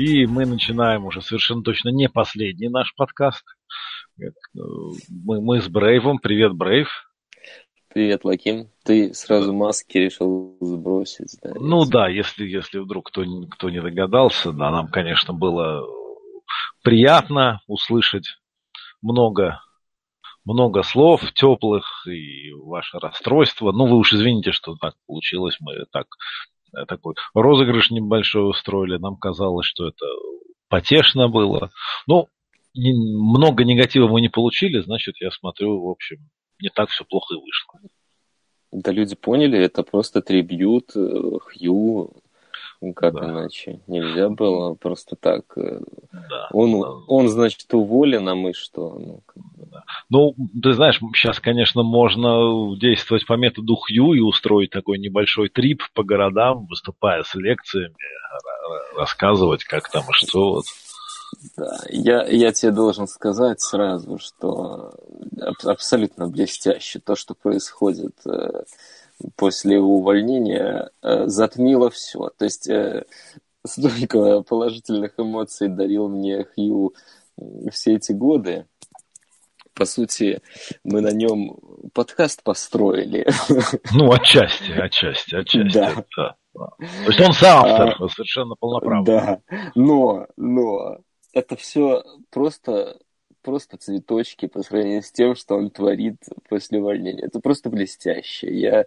И мы начинаем уже совершенно точно не последний наш подкаст. Мы, мы с Брейвом. Привет, Брейв. Привет, Лаким. Ты сразу маски решил сбросить, да? Ну да, если, если вдруг кто, кто не догадался, да, нам, конечно, было приятно услышать много много слов теплых и ваше расстройство. Ну, вы уж извините, что так получилось. Мы так такой розыгрыш небольшой устроили. Нам казалось, что это потешно было. Ну, много негатива мы не получили, значит, я смотрю, в общем, не так все плохо и вышло. Да люди поняли, это просто трибют э, Хью как да. иначе? Нельзя было просто так. Э, да. Он, да. он, значит, уволен, а мы что? Ну, да. ну, ты знаешь, сейчас, конечно, можно действовать по методу Хью и устроить такой небольшой трип по городам, выступая с лекциями, рассказывать, как там и что. Вот. Да, я, я тебе должен сказать сразу, что абсолютно блестяще то, что происходит э, после увольнения э, затмило все. То есть э, столько положительных эмоций дарил мне Хью все эти годы. По сути, мы на нем подкаст построили. Ну, отчасти, отчасти, отчасти. Да. да. То есть он соавтор, а, совершенно полноправный. Да, но, но это все просто просто цветочки по сравнению с тем, что он творит после увольнения. Это просто блестяще. Я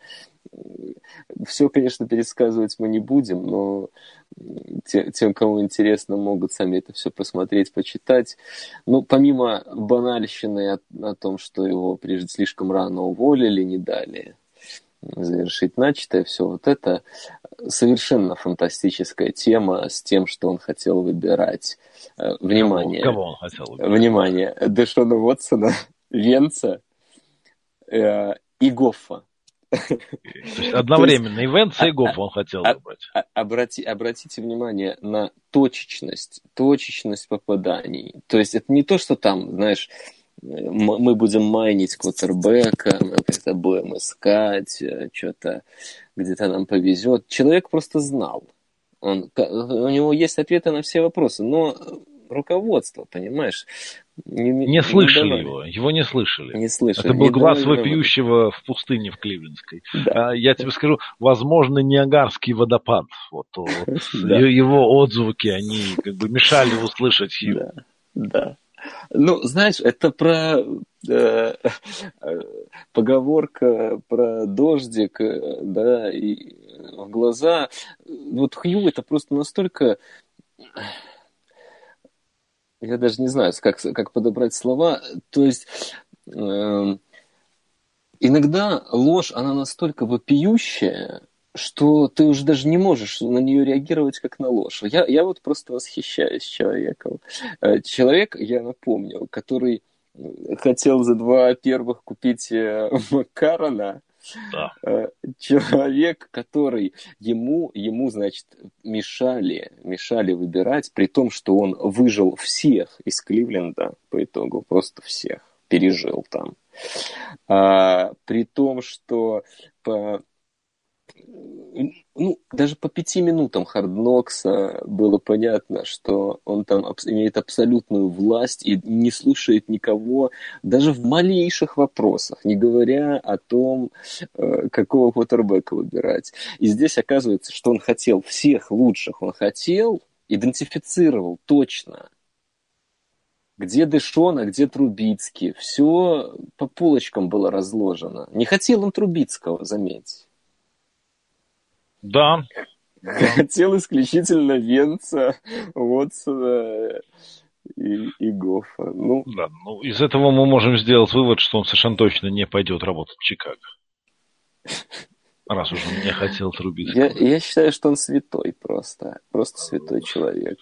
все, конечно, пересказывать мы не будем, но тем, кому интересно, могут сами это все посмотреть, почитать. Ну, помимо банальщины о, о том, что его прежде слишком рано уволили, не дали завершить начатое, все вот это совершенно фантастическая тема с тем, что он хотел выбирать. Э, внимание. Кого, он хотел выбирать? Внимание. Дэшона Уотсона, Венца э, и Гоффа. То есть одновременно и Венца, и Гоффа он хотел а, выбрать. А, обрати, обратите внимание на точечность, точечность попаданий. То есть это не то, что там, знаешь, мы будем майнить квотербека, мы как-то будем искать, э, что-то где-то нам повезет. Человек просто знал. Он, у него есть ответы на все вопросы, но руководство, понимаешь? Не, не слышали давали. его, его не слышали. Не слышали. Это был глаз вопиющего в пустыне в Кливлендской. Да. А, я тебе скажу, возможно, Ниагарский водопад. Вот, вот да. Его отзвуки, они как бы мешали услышать его. Да, да. Ну, знаешь, это про э, поговорка про дождик, э, да, и в глаза. Вот Хью это просто настолько... Я даже не знаю, как, как подобрать слова. То есть... Э, иногда ложь, она настолько вопиющая, что ты уже даже не можешь на нее реагировать как на ложь. Я, я вот просто восхищаюсь человеком. Э, человек, я напомню, который хотел за два первых купить э, Макарона, да. Э, человек, который ему, ему, значит, мешали, мешали выбирать, при том, что он выжил всех из Кливленда по итогу, просто всех, пережил там. А, при том, что по ну, даже по пяти минутам Харднокса было понятно, что он там имеет абсолютную власть и не слушает никого, даже в малейших вопросах, не говоря о том, э, какого квотербека выбирать. И здесь оказывается, что он хотел всех лучших, он хотел, идентифицировал точно, где Дэшона, где Трубицкий. Все по полочкам было разложено. Не хотел он Трубицкого, заметь. Да. Хотел исключительно Венца, Уотсона и, и Гофа. Ну, да, ну, из этого мы можем сделать вывод, что он совершенно точно не пойдет работать в Чикаго. Раз уж он не хотел трубить. Я, я считаю, что он святой просто. Просто святой человек.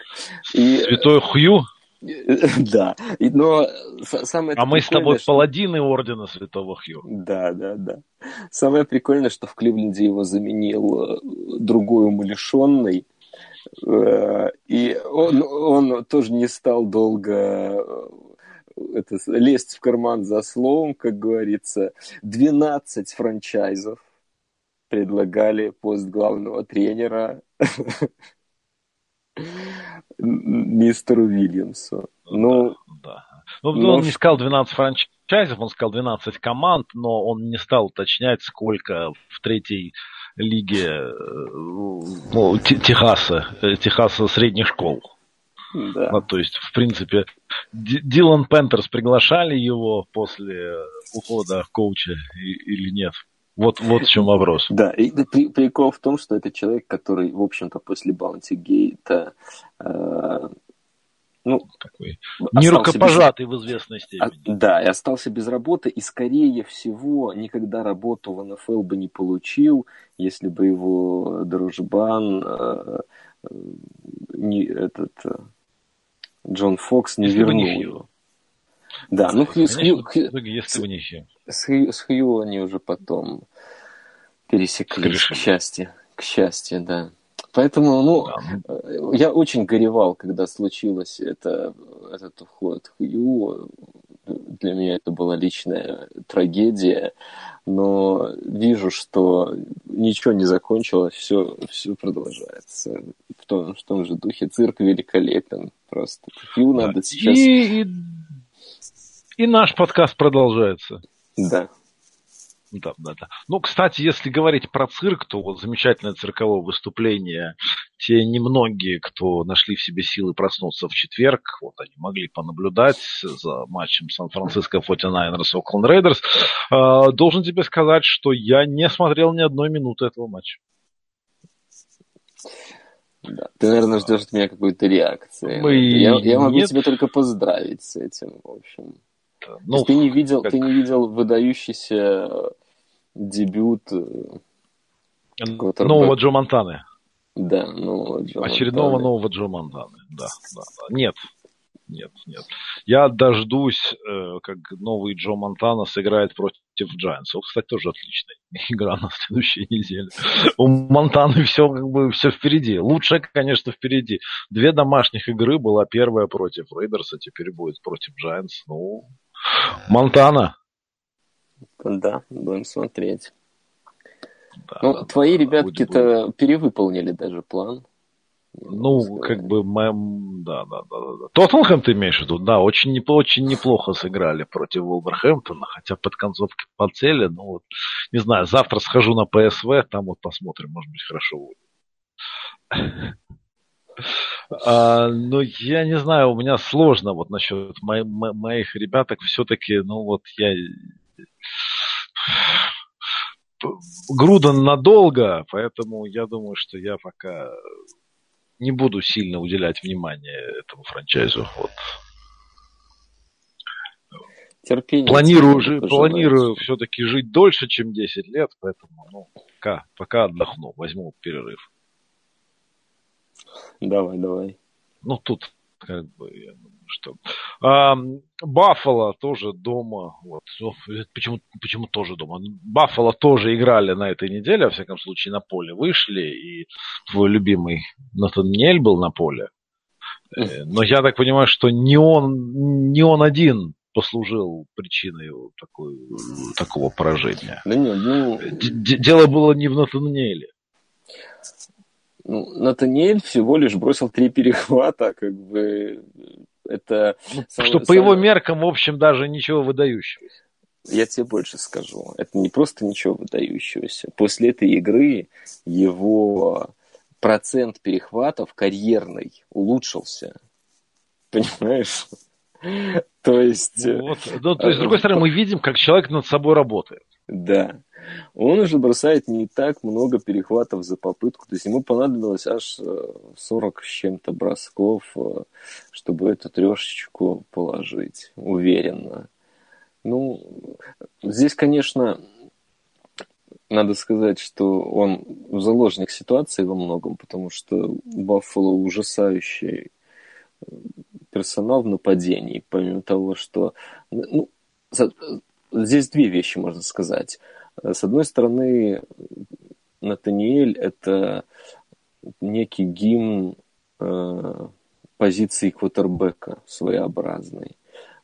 И... Святой Хью? Да, но самое А мы с тобой что... паладины Ордена Святого Хью. Да, да, да. Самое прикольное, что в Кливленде его заменил э, другой умалишенный, э, и он, он тоже не стал долго э, это, лезть в карман за словом, как говорится. 12 франчайзов предлагали пост главного тренера мистеру Вильямсу. Ну, да. Ну, но... он не сказал 12 франчайзов, он сказал 12 команд, но он не стал уточнять, сколько в третьей лиге э, ну, Техаса, э, Техаса средних школ. Да. Ну, то есть, в принципе, Дилан Пентерс приглашали его после ухода коуча или нет? Вот, вот в чем вопрос. Да, и при, прикол в том, что это человек, который, в общем-то, после Баунти Гейта э, ну, такой не рукопожатый без... в известной степени. А, да, и остался без работы, и скорее всего никогда работу в НФЛ бы не получил, если бы его дружбан э, э не, этот э, Джон Фокс не если вернул его. Да, ну Хью, с, Хью, если бы не Хью. С, Хью, с Хью они уже потом пересеклись, к счастью. К счастью, да. Поэтому, ну, да. я очень горевал, когда случилось это, этот уход Хью. Для меня это была личная трагедия, но вижу, что ничего не закончилось, все, все продолжается. В том, в том же духе цирк великолепен. Просто Хью да. надо сейчас... И, и, и наш подкаст продолжается. Да. Да, да, да. Ну, кстати, если говорить про цирк, то вот замечательное цирковое выступление. Те немногие, кто нашли в себе силы проснуться в четверг, вот они могли понаблюдать за матчем Сан-Франциско 49ers Oakland Raiders. Э, должен тебе сказать, что я не смотрел ни одной минуты этого матча. Да. Ты, наверное, ждешь от меня какой-то реакции. Мы... Я, я могу Нет. тебя только поздравить с этим, в общем. Ну, ты не видел, как... ты не видел выдающийся дебют э, нового Джо Монтаны. Да, нового Джо Очередного Монтаны. нового Джо Монтаны. Да, да, да. Нет, нет, нет. Я дождусь, э, как новый Джо Монтана сыграет против Giants. Вот, кстати, тоже отличная игра на следующей неделе. У Монтаны все как бы все впереди. Лучше, конечно, впереди. Две домашних игры была первая против Рейдерса, теперь будет против Giants. Ну, Монтана. Да, будем смотреть. Да, ну, да, твои да, ребятки-то перевыполнили даже план. Ну, как бы, мы, да, да, да, да. Тоттенхэм ты имеешь в виду? Да, очень, очень неплохо сыграли против Волверхэмптона, хотя под концовки подсели, ну вот, не знаю, завтра схожу на ПСВ, там вот посмотрим, может быть, хорошо будет. А, ну, я не знаю, у меня сложно вот насчет мо- мо- моих ребяток. Все-таки, ну вот я... Груден надолго, поэтому я думаю, что я пока не буду сильно уделять внимание этому франчайзу. Вот. Терпение. Планирую, жи- планирую все-таки жить дольше, чем 10 лет, поэтому ну, пока, пока отдохну, возьму перерыв. Давай, давай. Ну, тут как бы, я думаю, что... А, Баффало тоже дома. Вот. Почему, почему тоже дома? Баффало тоже играли на этой неделе, во всяком случае, на поле вышли, и твой любимый Натаниэль был на поле. Э, но я так понимаю, что не он, не он один послужил причиной такой, такого поражения. Да нет, ну... Дело было не в Натаниэле. Ну, Натаниэль всего лишь бросил три перехвата, как бы это... Сам, что по его меркам, в общем, даже ничего выдающегося. Я тебе больше скажу. Это не просто ничего выдающегося. После этой игры его процент перехватов карьерный улучшился. Понимаешь? То есть... Ну вот, ну, то есть, с другой стороны, мы видим, как человек над собой работает. Да он уже бросает не так много перехватов за попытку. То есть ему понадобилось аж 40 э, с чем-то бросков, э, чтобы эту трешечку положить, уверенно. Ну, здесь, конечно, надо сказать, что он заложник ситуации во многом, потому что Баффало ужасающий персонал в нападении, помимо того, что... Ну, здесь две вещи можно сказать. С одной стороны, Натаниэль – это некий гимн э, позиции квотербека своеобразной.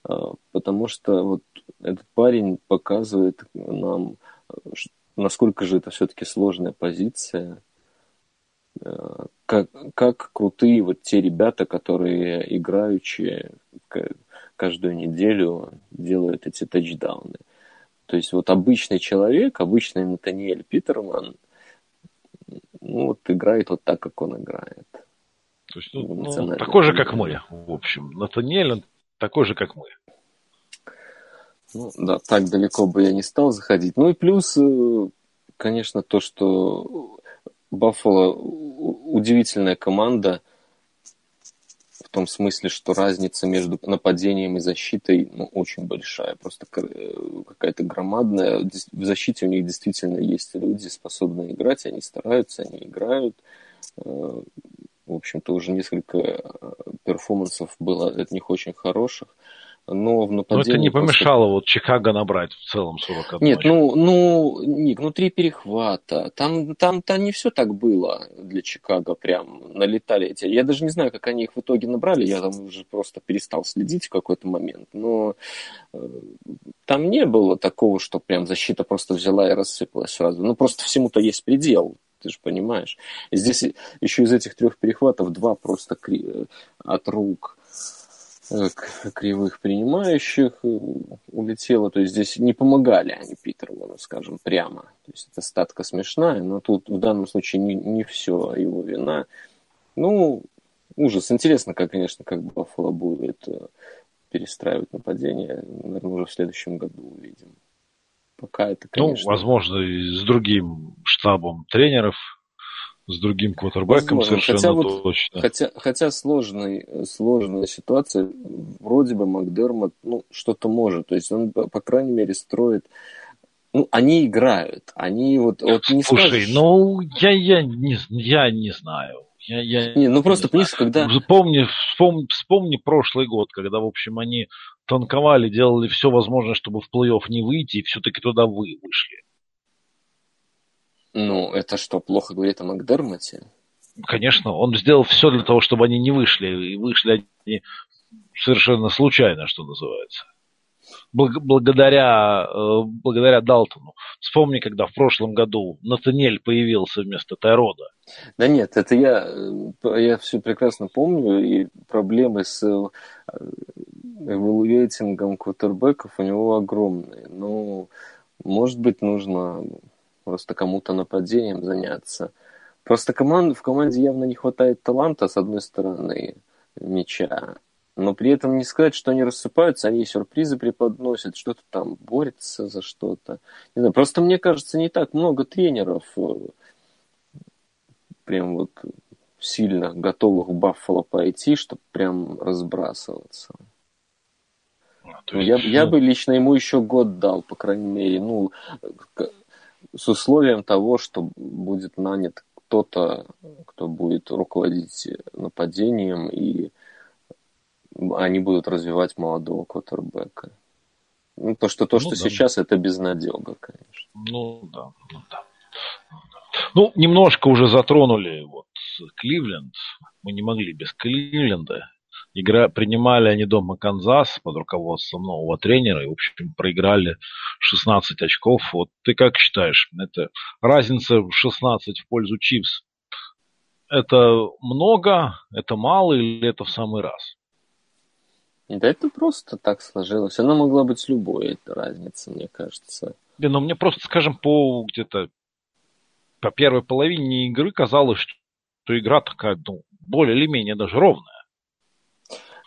Э, потому что вот этот парень показывает нам, насколько же это все-таки сложная позиция, э, как, как крутые вот те ребята, которые играющие каждую неделю делают эти тачдауны. То есть вот обычный человек, обычный Натаниэль Питерман, ну вот играет вот так, как он играет. То есть, ну, ну, такой же, как мы, в общем. Натаниэль, он такой же, как мы. Ну, да, так далеко бы я не стал заходить. Ну и плюс, э, конечно, то, что Баффало удивительная команда – в том смысле, что разница между нападением и защитой ну, очень большая, просто э, какая-то громадная. В защите у них действительно есть люди, способные играть, они стараются, они играют. Э, в общем-то, уже несколько э, перформансов было от них очень хороших но в нападении... Но это не помешало просто... вот Чикаго набрать в целом 41 Нет, ну, ну, Ник, ну три перехвата. Там, там, там не все так было для Чикаго прям. Налетали эти. Я даже не знаю, как они их в итоге набрали. Я там уже просто перестал следить в какой-то момент. Но э, там не было такого, что прям защита просто взяла и рассыпалась сразу. Ну, просто всему-то есть предел ты же понимаешь. Здесь еще из этих трех перехватов два просто кри... от рук Э, кривых принимающих э, улетело. То есть здесь не помогали они Питерману, скажем, прямо. То есть это статка смешная, но тут в данном случае не, не все его вина. Ну, ужас. Интересно, как, конечно, как Баффало будет э, перестраивать нападение. Наверное, уже в следующем году увидим. Пока это, ну, конечно... Ну, возможно, и с другим штабом тренеров – с другим квотербеком Возможно. совершенно хотя вот, точно. Хотя, хотя сложный, сложная ситуация, вроде бы Макдермот ну, что-то может. То есть он, по крайней мере, строит ну, они играют, они вот, вот не Слушай, скажешь... ну, я, я, не, я не знаю. Я, я не, ну просто, понимаешь, когда... Вспомни, вспомни, вспомни прошлый год, когда, в общем, они танковали, делали все возможное, чтобы в плей-офф не выйти, и все-таки туда вы вышли. Ну, это что, плохо говорит о Макдермоте? Конечно, он сделал все для того, чтобы они не вышли. И вышли они совершенно случайно, что называется. Благодаря, э, благодаря Далтону. Вспомни, когда в прошлом году Натанель появился вместо Тайрода. Да нет, это я, э, я все прекрасно помню, и проблемы с э, эволюейтингом квотербеков у него огромные. Ну, может быть, нужно просто кому-то нападением заняться. Просто команд, в команде явно не хватает таланта, с одной стороны, мяча. Но при этом не сказать, что они рассыпаются, они сюрпризы преподносят, что-то там борются за что-то. Не знаю, просто мне кажется, не так много тренеров э, прям вот сильно готовых Баффало пойти, чтобы прям разбрасываться. Ну, есть, я, ну... я бы лично ему еще год дал, по крайней мере. Ну, с условием того, что будет нанят кто-то, кто будет руководить нападением, и они будут развивать молодого квотербека. Ну, то, что, то, ну, что да. сейчас, это безнадега, конечно. Ну, да, ну, да. Ну, немножко уже затронули вот Кливленд. Мы не могли без Кливленда. Игра, принимали они дома Канзас под руководством нового тренера и, в общем, проиграли 16 очков. Вот ты как считаешь, это разница в 16 в пользу Чивс? Это много, это мало или это в самый раз? Да это просто так сложилось. Она могла быть любой, эта разница, мне кажется. Да, но мне просто, скажем, по где-то по первой половине игры казалось, что игра такая, ну, более или менее даже ровная.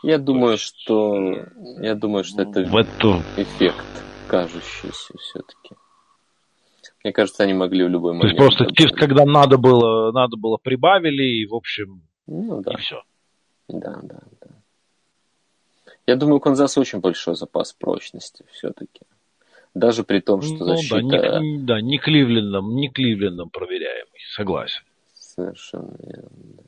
Я думаю, что я думаю, что это в эту... эффект кажущийся все-таки. Мне кажется, они могли в любой момент. То есть просто чисто когда надо было, надо было прибавили и в общем ну, да. и все. Да, да, да. Я думаю, у Канзаса очень большой запас прочности все-таки. Даже при том, что ну, защита... Да, не, да, не Кливлендом, не Кливлендом проверяемый, согласен. Совершенно верно, да.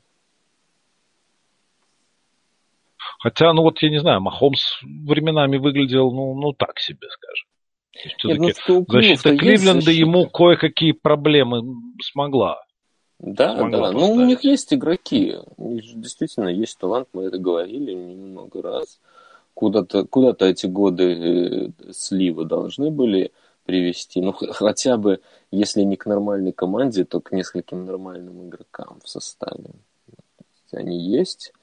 Хотя, ну вот я не знаю, Махомс временами выглядел, ну, ну так себе, скажем. Все-таки ну, защита Кливленда ему кое-какие проблемы смогла. Да, смогла да. Ну, у них есть игроки. У них действительно есть талант, мы это говорили много раз. Куда-то куда эти годы э, слива должны были привести. Ну, хотя бы, если не к нормальной команде, то к нескольким нормальным игрокам в составе. Они есть,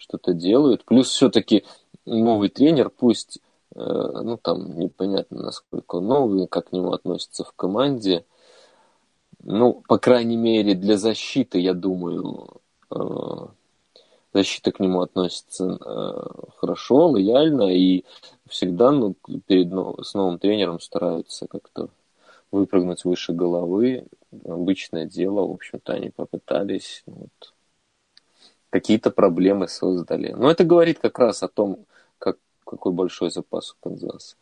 что-то делают. Плюс все-таки новый тренер, пусть Э, ну, там непонятно, насколько он новый, как к нему относятся в команде. Ну, по крайней мере, для защиты, я думаю, э, защита к нему относится э, хорошо, лояльно, и всегда ну, перед с новым тренером стараются как-то выпрыгнуть выше головы. Обычное дело, в общем-то, они попытались. Вот. Какие-то проблемы создали. Но это говорит как раз о том, какой большой запас у Канзаса.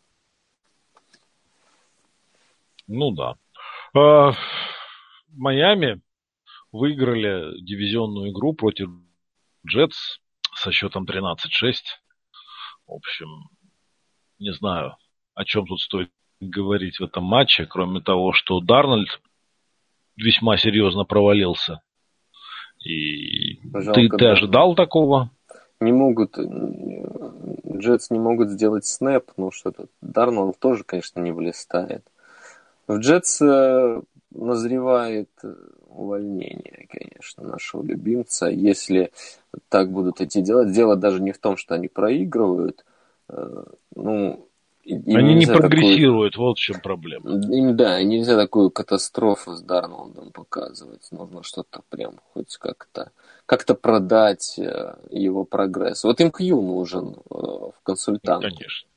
Ну да. А, Майами выиграли дивизионную игру против Джетс со счетом 13-6. В общем, не знаю, о чем тут стоит говорить в этом матче, кроме того, что Дарнольд весьма серьезно провалился. И ты, ты ожидал такого? Не могут Джетс не могут сделать снэп, ну что-то. Дарнолд тоже, конечно, не блистает. В Джетс э, назревает увольнение, конечно, нашего любимца. Если так будут идти делать, дело даже не в том, что они проигрывают. Э, ну, они не прогрессируют, такую... вот в чем проблема. Им, да, нельзя такую катастрофу с Дарнолдом показывать. Нужно что-то прям хоть как-то как-то продать э, его прогресс. Вот им Кью нужен э, в консультант. Ну, конечно.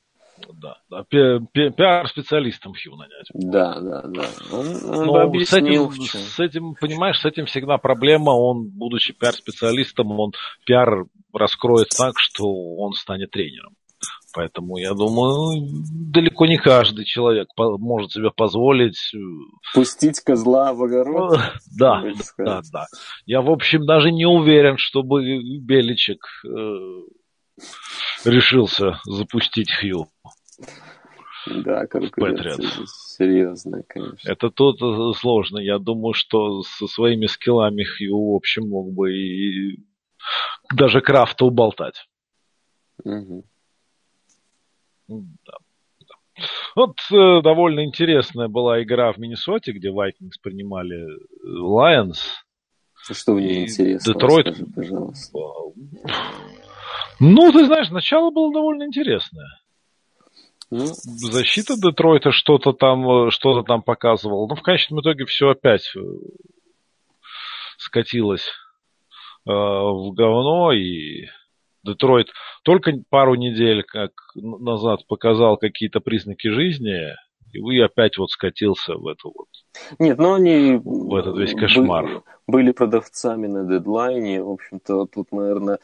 Да, да. пиар-специалистом Хью нанять. Да, да, да. Он, он Но объяснил, с этим, с этим, понимаешь, с этим всегда проблема. Он, будучи пиар-специалистом, он пиар раскроет так, что он станет тренером. Поэтому я думаю, далеко не каждый человек может себе позволить... Э, Пустить козла в огород? Да, да, да. Я, в общем, даже не уверен, чтобы Беличек э, решился запустить Хью. Да, конкуренция серьезная, конечно. Это тут э, сложно. Я думаю, что со своими скиллами Хью, в общем, мог бы и даже Крафта уболтать. Угу. Да. Вот э, довольно интересная была игра в Миннесоте, где Vikings принимали Lions. Что в ней интересно? Детройт. Пожалуйста. Ну, ты знаешь, начало было довольно интересное. Ну, Защита Детройта что-то там, э, что-то там показывала. Но в конечном итоге все опять э, скатилось э, в говно и Детройт только пару недель как назад показал какие-то признаки жизни, и вы опять вот скатился в эту вот... Нет, но они... В этот весь кошмар. Были, были продавцами на дедлайне. В общем-то, тут, наверное,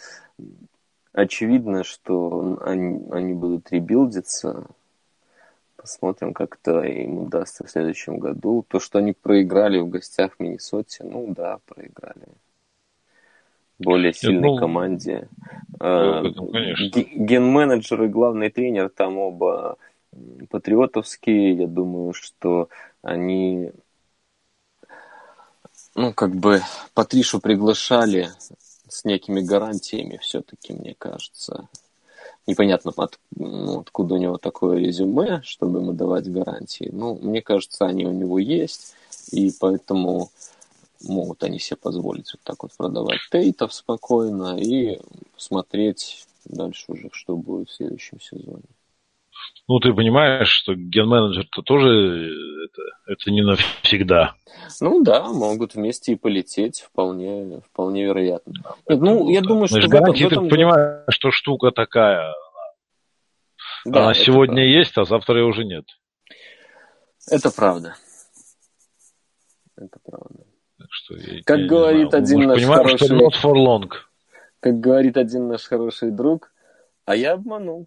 очевидно, что они, они будут ребилдиться. Посмотрим, как это им удастся в следующем году. То, что они проиграли в гостях в Миннесоте, ну да, проиграли более сильной ну, команде. Ну, Ген-менеджер и главный тренер там оба патриотовские. Я думаю, что они ну, как бы Патришу приглашали с некими гарантиями все-таки, мне кажется. Непонятно, от, ну, откуда у него такое резюме, чтобы ему давать гарантии. Ну, мне кажется, они у него есть, и поэтому могут они себе позволить вот так вот продавать тейтов спокойно и смотреть дальше уже, что будет в следующем сезоне. Ну, ты понимаешь, что ген-менеджер-то тоже это, это не навсегда. Ну да, могут вместе и полететь, вполне, вполне вероятно. Нет, ну, я думаю, что... Гарантии, этом... ты понимаешь, что штука такая. Да, Она сегодня правда. есть, а завтра ее уже нет. Это правда. Это правда. Что я, как я говорит один наш хороший... Что not for long. Как говорит один наш хороший друг, а я обманул.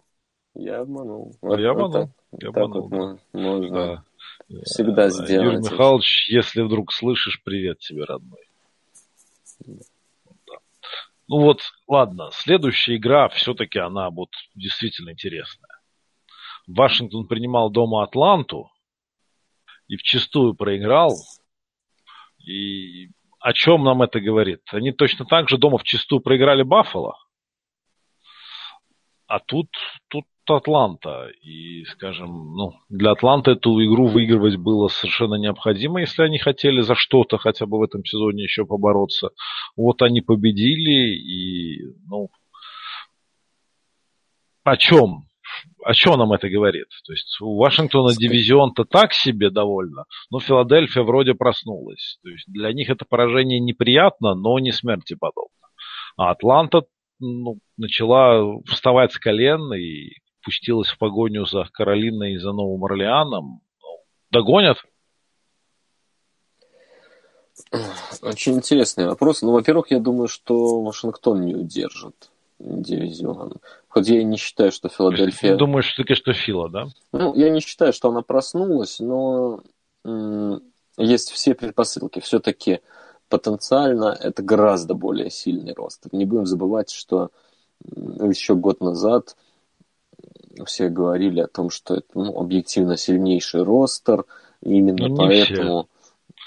Я обманул. Вот, я обманул. Вот так, я обманул. Так вот можно да. всегда да. сделать. Юрий Михайлович, если вдруг слышишь, привет тебе, родной. Да. Ну вот, ладно, следующая игра все-таки она вот действительно интересная. Вашингтон принимал дома Атланту и вчастую проиграл. И о чем нам это говорит? Они точно так же дома вчастую проиграли Баффало. А тут, тут Атланта. И, скажем, ну, для Атланты эту игру выигрывать было совершенно необходимо, если они хотели за что-то хотя бы в этом сезоне еще побороться. Вот они победили, и, ну, о чем? О чем нам это говорит? То есть у Вашингтона дивизион-то так себе довольно, но Филадельфия вроде проснулась. То есть для них это поражение неприятно, но не смерти подобно. А Атланта ну, начала вставать с колен и пустилась в погоню за Каролиной и за Новым Орлеаном. Догонят? Очень интересный вопрос. Ну, во-первых, я думаю, что Вашингтон не удержит дивизион. Хоть я и не считаю, что Филадельфия... Ты думаешь, все-таки, что Фила, да? Ну, я не считаю, что она проснулась, но есть все предпосылки. Все-таки потенциально это гораздо более сильный рост. Не будем забывать, что еще год назад все говорили о том, что это ну, объективно сильнейший ростер, именно ну, поэтому...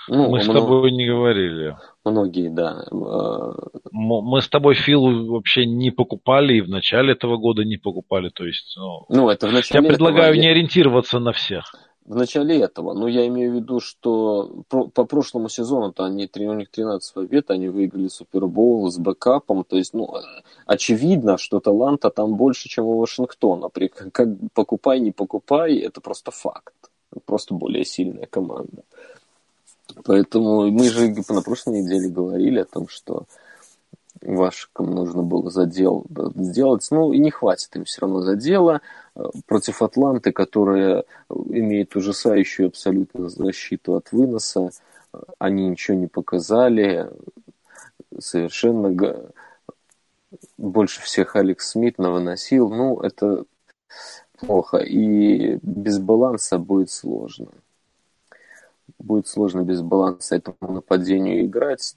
Ну, Мы с тобой не говорили. Многие, да. Э, мы с тобой Филу вообще не покупали и в начале этого года не покупали. То есть, ну, ну это в начале Я предлагаю этого... не ориентироваться на всех в начале этого. Но я имею в виду, что по прошлому сезону-то они, у них 13 побед, они выиграли Супербоул с бэкапом. То есть, ну, очевидно, что таланта там больше, чем у Вашингтона. При, как покупай, не покупай, это просто факт. Просто более сильная команда. Поэтому мы же на прошлой неделе говорили о том, что Вашикам нужно было задел сделать. Ну, и не хватит им все равно задела против Атланты, которая имеет ужасающую абсолютно защиту от выноса. Они ничего не показали. Совершенно больше всех Алекс Смит навыносил. Ну, это плохо. И без баланса будет сложно. Будет сложно без баланса этому нападению играть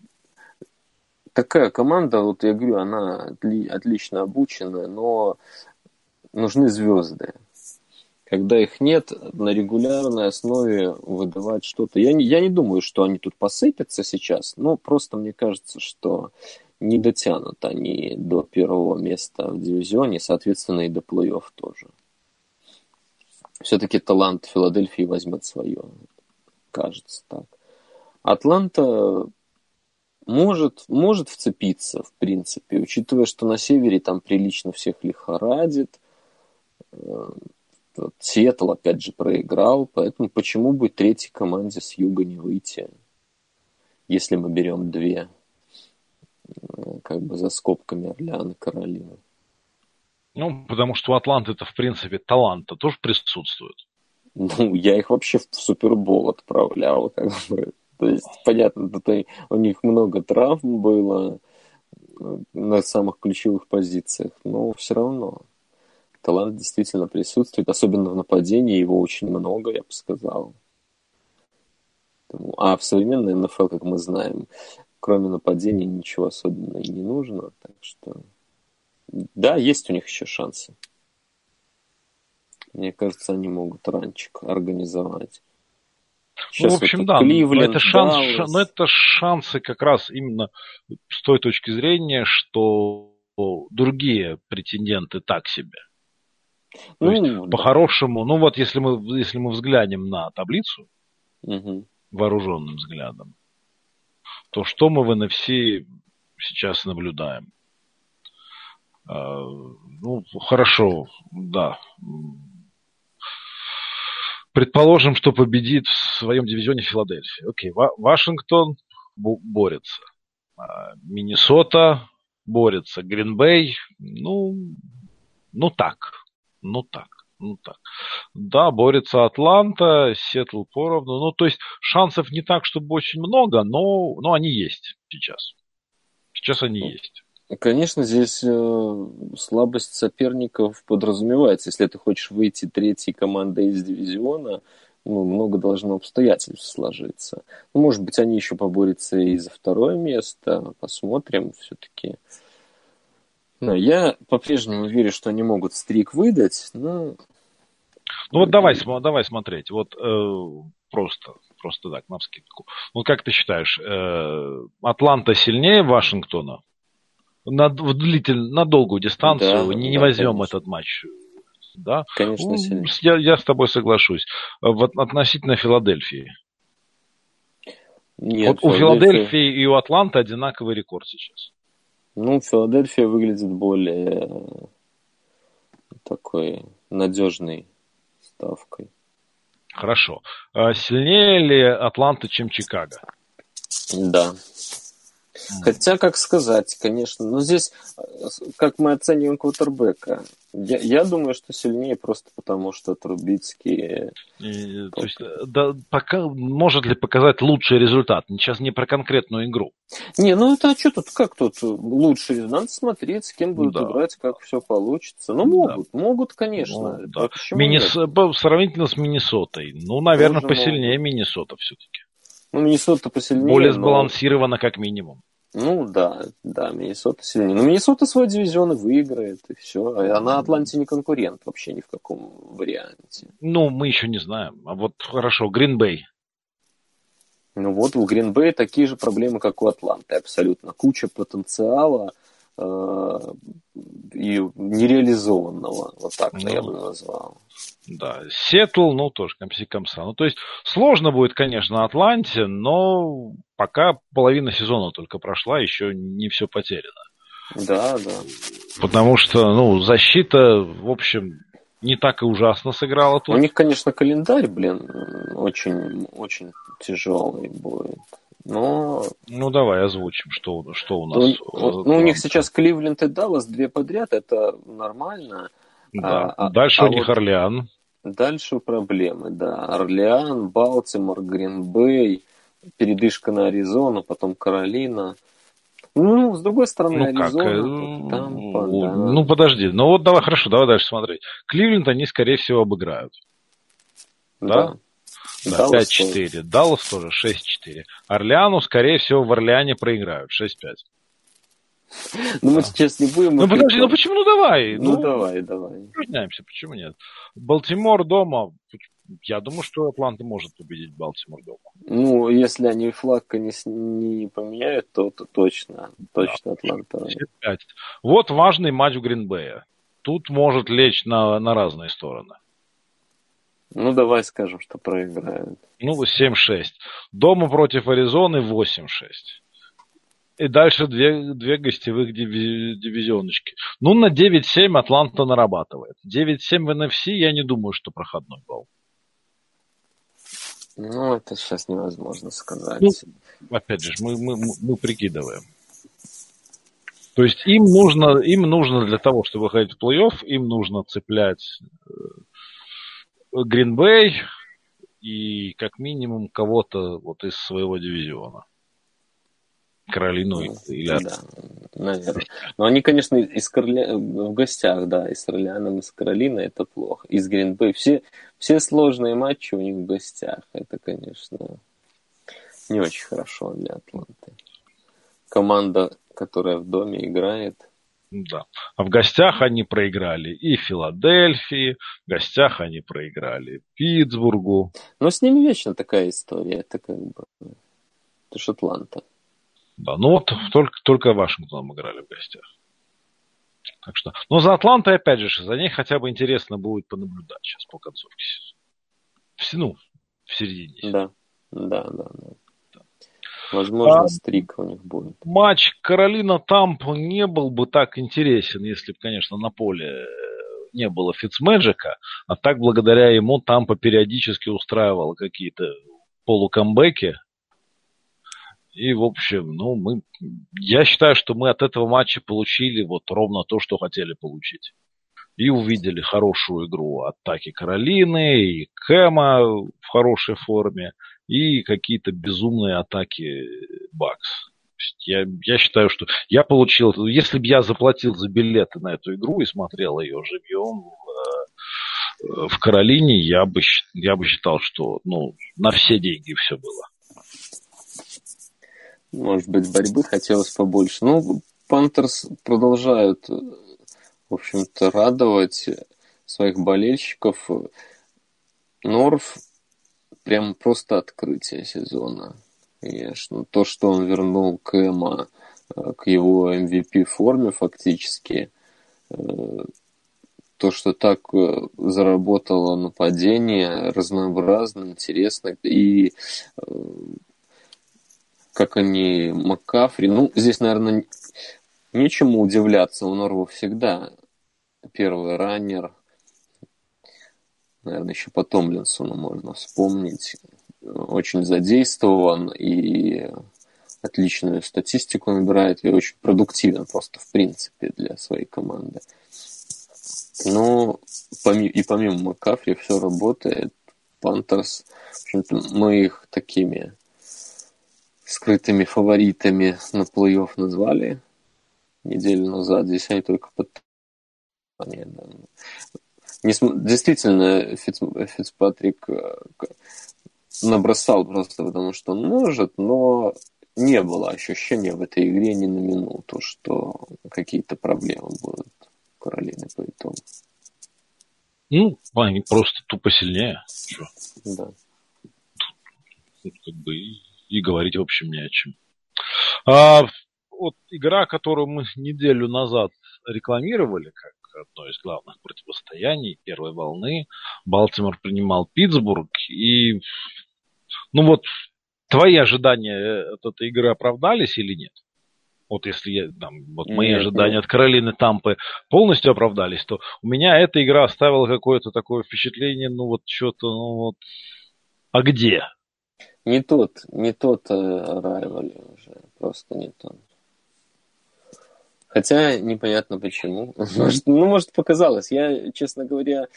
такая команда, вот я говорю, она отлично обучена, но нужны звезды. Когда их нет, на регулярной основе выдавать что-то. Я не, я не думаю, что они тут посыпятся сейчас, но просто мне кажется, что не дотянут они до первого места в дивизионе, соответственно, и до плей-офф тоже. Все-таки талант Филадельфии возьмет свое, кажется так. Атланта может, может вцепиться, в принципе, учитывая, что на севере там прилично всех лихорадит. Э, Сиэтл, опять же, проиграл, поэтому почему бы третьей команде с юга не выйти, если мы берем две, э, как бы за скобками Орлеан и Каролина. Ну, потому что у Атланты-то, в принципе, талант-то тоже присутствует. Ну, я их вообще в Супербол отправлял, как бы. То есть, понятно, это, у них много травм было э, на самых ключевых позициях, но все равно талант действительно присутствует, особенно в нападении, его очень много, я бы сказал. А в современной НФЛ, как мы знаем, кроме нападения ничего особенного и не нужно, так что да, есть у них еще шансы. Мне кажется, они могут ранчик организовать. Сейчас ну, в общем, да. Кливленд, это, шанс, Даллас. но это шансы как раз именно с той точки зрения, что другие претенденты так себе. Ну, есть, по-хорошему, ну вот если мы, если мы взглянем на таблицу угу. вооруженным взглядом, то что мы в NFC сейчас наблюдаем? А, ну, хорошо, да. Предположим, что победит в своем дивизионе Филадельфия. Окей, Вашингтон борется. А, Миннесота борется. Гринбей, ну, ну так. Ну так. Ну так. Да, борется Атланта, Сиэтл поровну. Ну, то есть шансов не так, чтобы очень много, но, но они есть сейчас. Сейчас они ну, есть. Конечно, здесь э, слабость соперников подразумевается. Если ты хочешь выйти третьей командой из дивизиона, ну, много должно обстоятельств сложиться. Ну, может быть, они еще поборются и за второе место. Посмотрим. Все-таки Но я по-прежнему верю, что они могут стрик выдать, но... Ну вот давай, давай смотреть. Вот э, просто, просто так, на вскидку. Вот как ты считаешь, э, Атланта сильнее Вашингтона? На, в длитель, на долгую дистанцию Да, не, да, не возьмем конечно. этот матч. Да? Конечно, Ну, сильнее. я, я с тобой соглашусь. Вот относительно Филадельфии. Нет, вот у Филадельфии и у Атланты одинаковый рекорд сейчас. Ну, Филадельфия выглядит более э, такой надежной ставкой. Хорошо. А сильнее ли Атланта, чем Чикаго? Да. Хотя, как сказать, конечно, но здесь, э, как мы оцениваем квотербека, я, я думаю, что сильнее просто потому, что Трубицкий... И, то есть, э, да, пока, может ли показать лучший результат? Сейчас не про конкретную игру. Не, ну это а что тут, как тут лучше? Надо смотреть, с кем будут Да. играть, как все получится. Ну, Да. могут, могут, конечно. Ну, да. Миннес- Сравнительно с Миннесотой. Ну, наверное, Тоже посильнее Миннесота все-таки. Ну, Миннесота посильнее. Более но- сбалансирована как минимум. Ну да, да, Миннесота сильнее. Но Миннесота свой дивизион и выиграет, и все. Она Атланте не конкурент вообще ни в каком варианте. Ну, мы еще не знаем. А вот хорошо, Гринбей. Ну вот у Гринбея такие же проблемы, как у Атланты, абсолютно. Куча потенциала и нереализованного, вот так Ну. я бы назвал. Да, Сетл, ну, тоже комса. Ну, то есть, сложно будет, конечно, Атланте, но пока половина сезона только прошла, еще не все потеряно. Да, да. Потому что, ну, защита, в общем, не так и ужасно сыграла тут. У них, конечно, календарь, блин, очень, очень тяжелый будет. Но Ну, давай озвучим, что, что у ну, нас. вот, ну, у них сейчас Кливленд и Даллас две подряд, это нормально. Да. а- а- Дальше а у них вот- Орлеан. Дальше проблемы, да. Орлеан, Балтимор, Гринбей, передышка на Аризону, потом Каролина. Ну, с другой стороны, Ну как? Аризона, э, тут Тампа, ну, да. Ну, подожди. Ну, вот давай, хорошо, давай дальше смотреть. Кливленд они, скорее всего, обыграют. да? Да, Даллас 5-4. Даллас тоже 6-4. Орлеану, скорее всего, в Орлеане проиграют 6-5. Ну, мы Да. сейчас не будем... Ну, подожди, ну почему? Ну, давай. Ну, давай, давай. упражняемся, почему нет? Балтимор дома. Я думаю, что Атланта может победить Балтимор дома. Ну, если они флаг не, не поменяют, то, то точно, точно Атланта. 7-5. Вот важный матч в Гринбея. Тут может лечь на, на разные стороны. Ну, давай скажем, что проиграют. Ну, 7-6. Дома против Аризоны 8-6. И дальше две, две гостевых диви- дивизионочки. Ну, на 9-7 Атланта нарабатывает. 9-7 в NFC я не думаю, что проходной балл. Ну, это сейчас невозможно сказать. Ну, Опять же, мы, мы, мы- мы прикидываем. То есть им нужно, им нужно для того, чтобы выходить в плей-офф, им нужно цеплять Гринбей и как минимум кого-то вот из своего дивизиона. Каролину Ну, или Да, наверное. Но они, конечно, из Корля... в гостях, да, и с Орлеаном, и с Каролиной это плохо. Из Гринбей. Все, все сложные матчи у них в гостях. Это, конечно, не очень хорошо для Атланты. Команда, которая в доме играет. Да. А в гостях они проиграли и Филадельфии, в гостях они проиграли Питтсбургу. Но с ними вечно такая история. Это как бы... Это ж Атланта. Да, ну вот только, только Вашингтоном играли в гостях. Так что, но за Атлантой, опять же, за ней хотя бы интересно будет понаблюдать сейчас по концовке сезона. В, ну, в середине. Да, да, да. да. Возможно, А- стрик у них будет. Матч Каролина-Тамп не был бы так интересен, если бы, конечно, на поле э, не было Фицмэджика, а так благодаря ему Тампа периодически устраивала какие-то полукамбэки. И, в общем, ну, мы, я считаю, что мы от этого матча получили вот ровно то, что хотели получить. И увидели хорошую игру атаки Каролины, и Кэма в хорошей форме, и какие-то безумные атаки Бакс. Я, я считаю, что я получил, если бы я заплатил за билеты на эту игру и смотрел ее живьем э, в Каролине, я бы, я бы считал, что ну, на все деньги все было. Может быть, борьбы хотелось побольше. Ну, Пантерс продолжают, в общем-то, радовать своих болельщиков. Норф прям просто открытие сезона. Конечно. То, что он вернул Кэма э, к его MVP форме фактически, э, то, что так э, заработало нападение, разнообразно, интересно, и как они Маккафри, ну, здесь, наверное, нечему удивляться, у Норва всегда первый раннер, наверное, еще по Томлинсону можно вспомнить, очень задействован и отличную статистику набирает и очень продуктивен просто в принципе для своей команды. Но и помимо Макафри все работает. Пантерс, мы их такими скрытыми фаворитами на плей-офф назвали неделю назад. Здесь они только под... Действительно, Фиц... Фицпатрик э, набросал просто потому, что он может, но не было ощущения в этой игре ни на минуту, что какие-то проблемы будут Каролины по итогу. Ну, они просто тупо сильнее. Что? Да. Тут как бы и, и говорить, в общем, не о чем. А, вот игра, которую мы неделю назад рекламировали, как одно из главных противостояний первой волны. Балтимор принимал Питтсбург, и ну вот твои ожидания э, от этой игры оправдались или нет? Вот если я, там, вот мои нет, ожидания нет. от Каролины Тампы полностью оправдались, то у меня эта игра оставила какое-то такое впечатление, ну вот что-то, ну вот, а где? Не тот, не тот Райвали э, уже, просто не тот. Хотя непонятно почему. Может, ну, может, показалось. Я, честно говоря,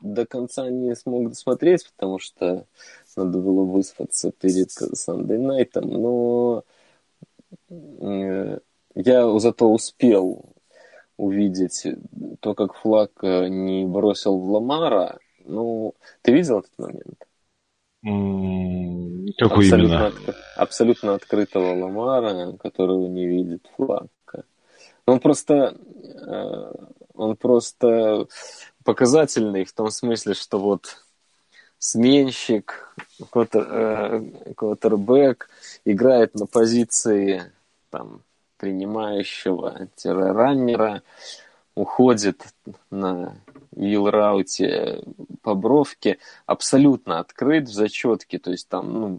до конца не смог досмотреть, потому что надо было выспаться перед Sunday Night, но э, я зато успел увидеть то, как флаг э, не бросил в Ламара. Ну, ты видел этот момент? Какой абсолютно, именно? От, абсолютно открытого Ламара, которого не видит флаг. Он просто, э, он просто показательный в том смысле, что вот сменщик, квотербек играет на позиции там, принимающего-раннера, уходит на вил-рауте по бровке, абсолютно открыт в зачетке, то есть там ну,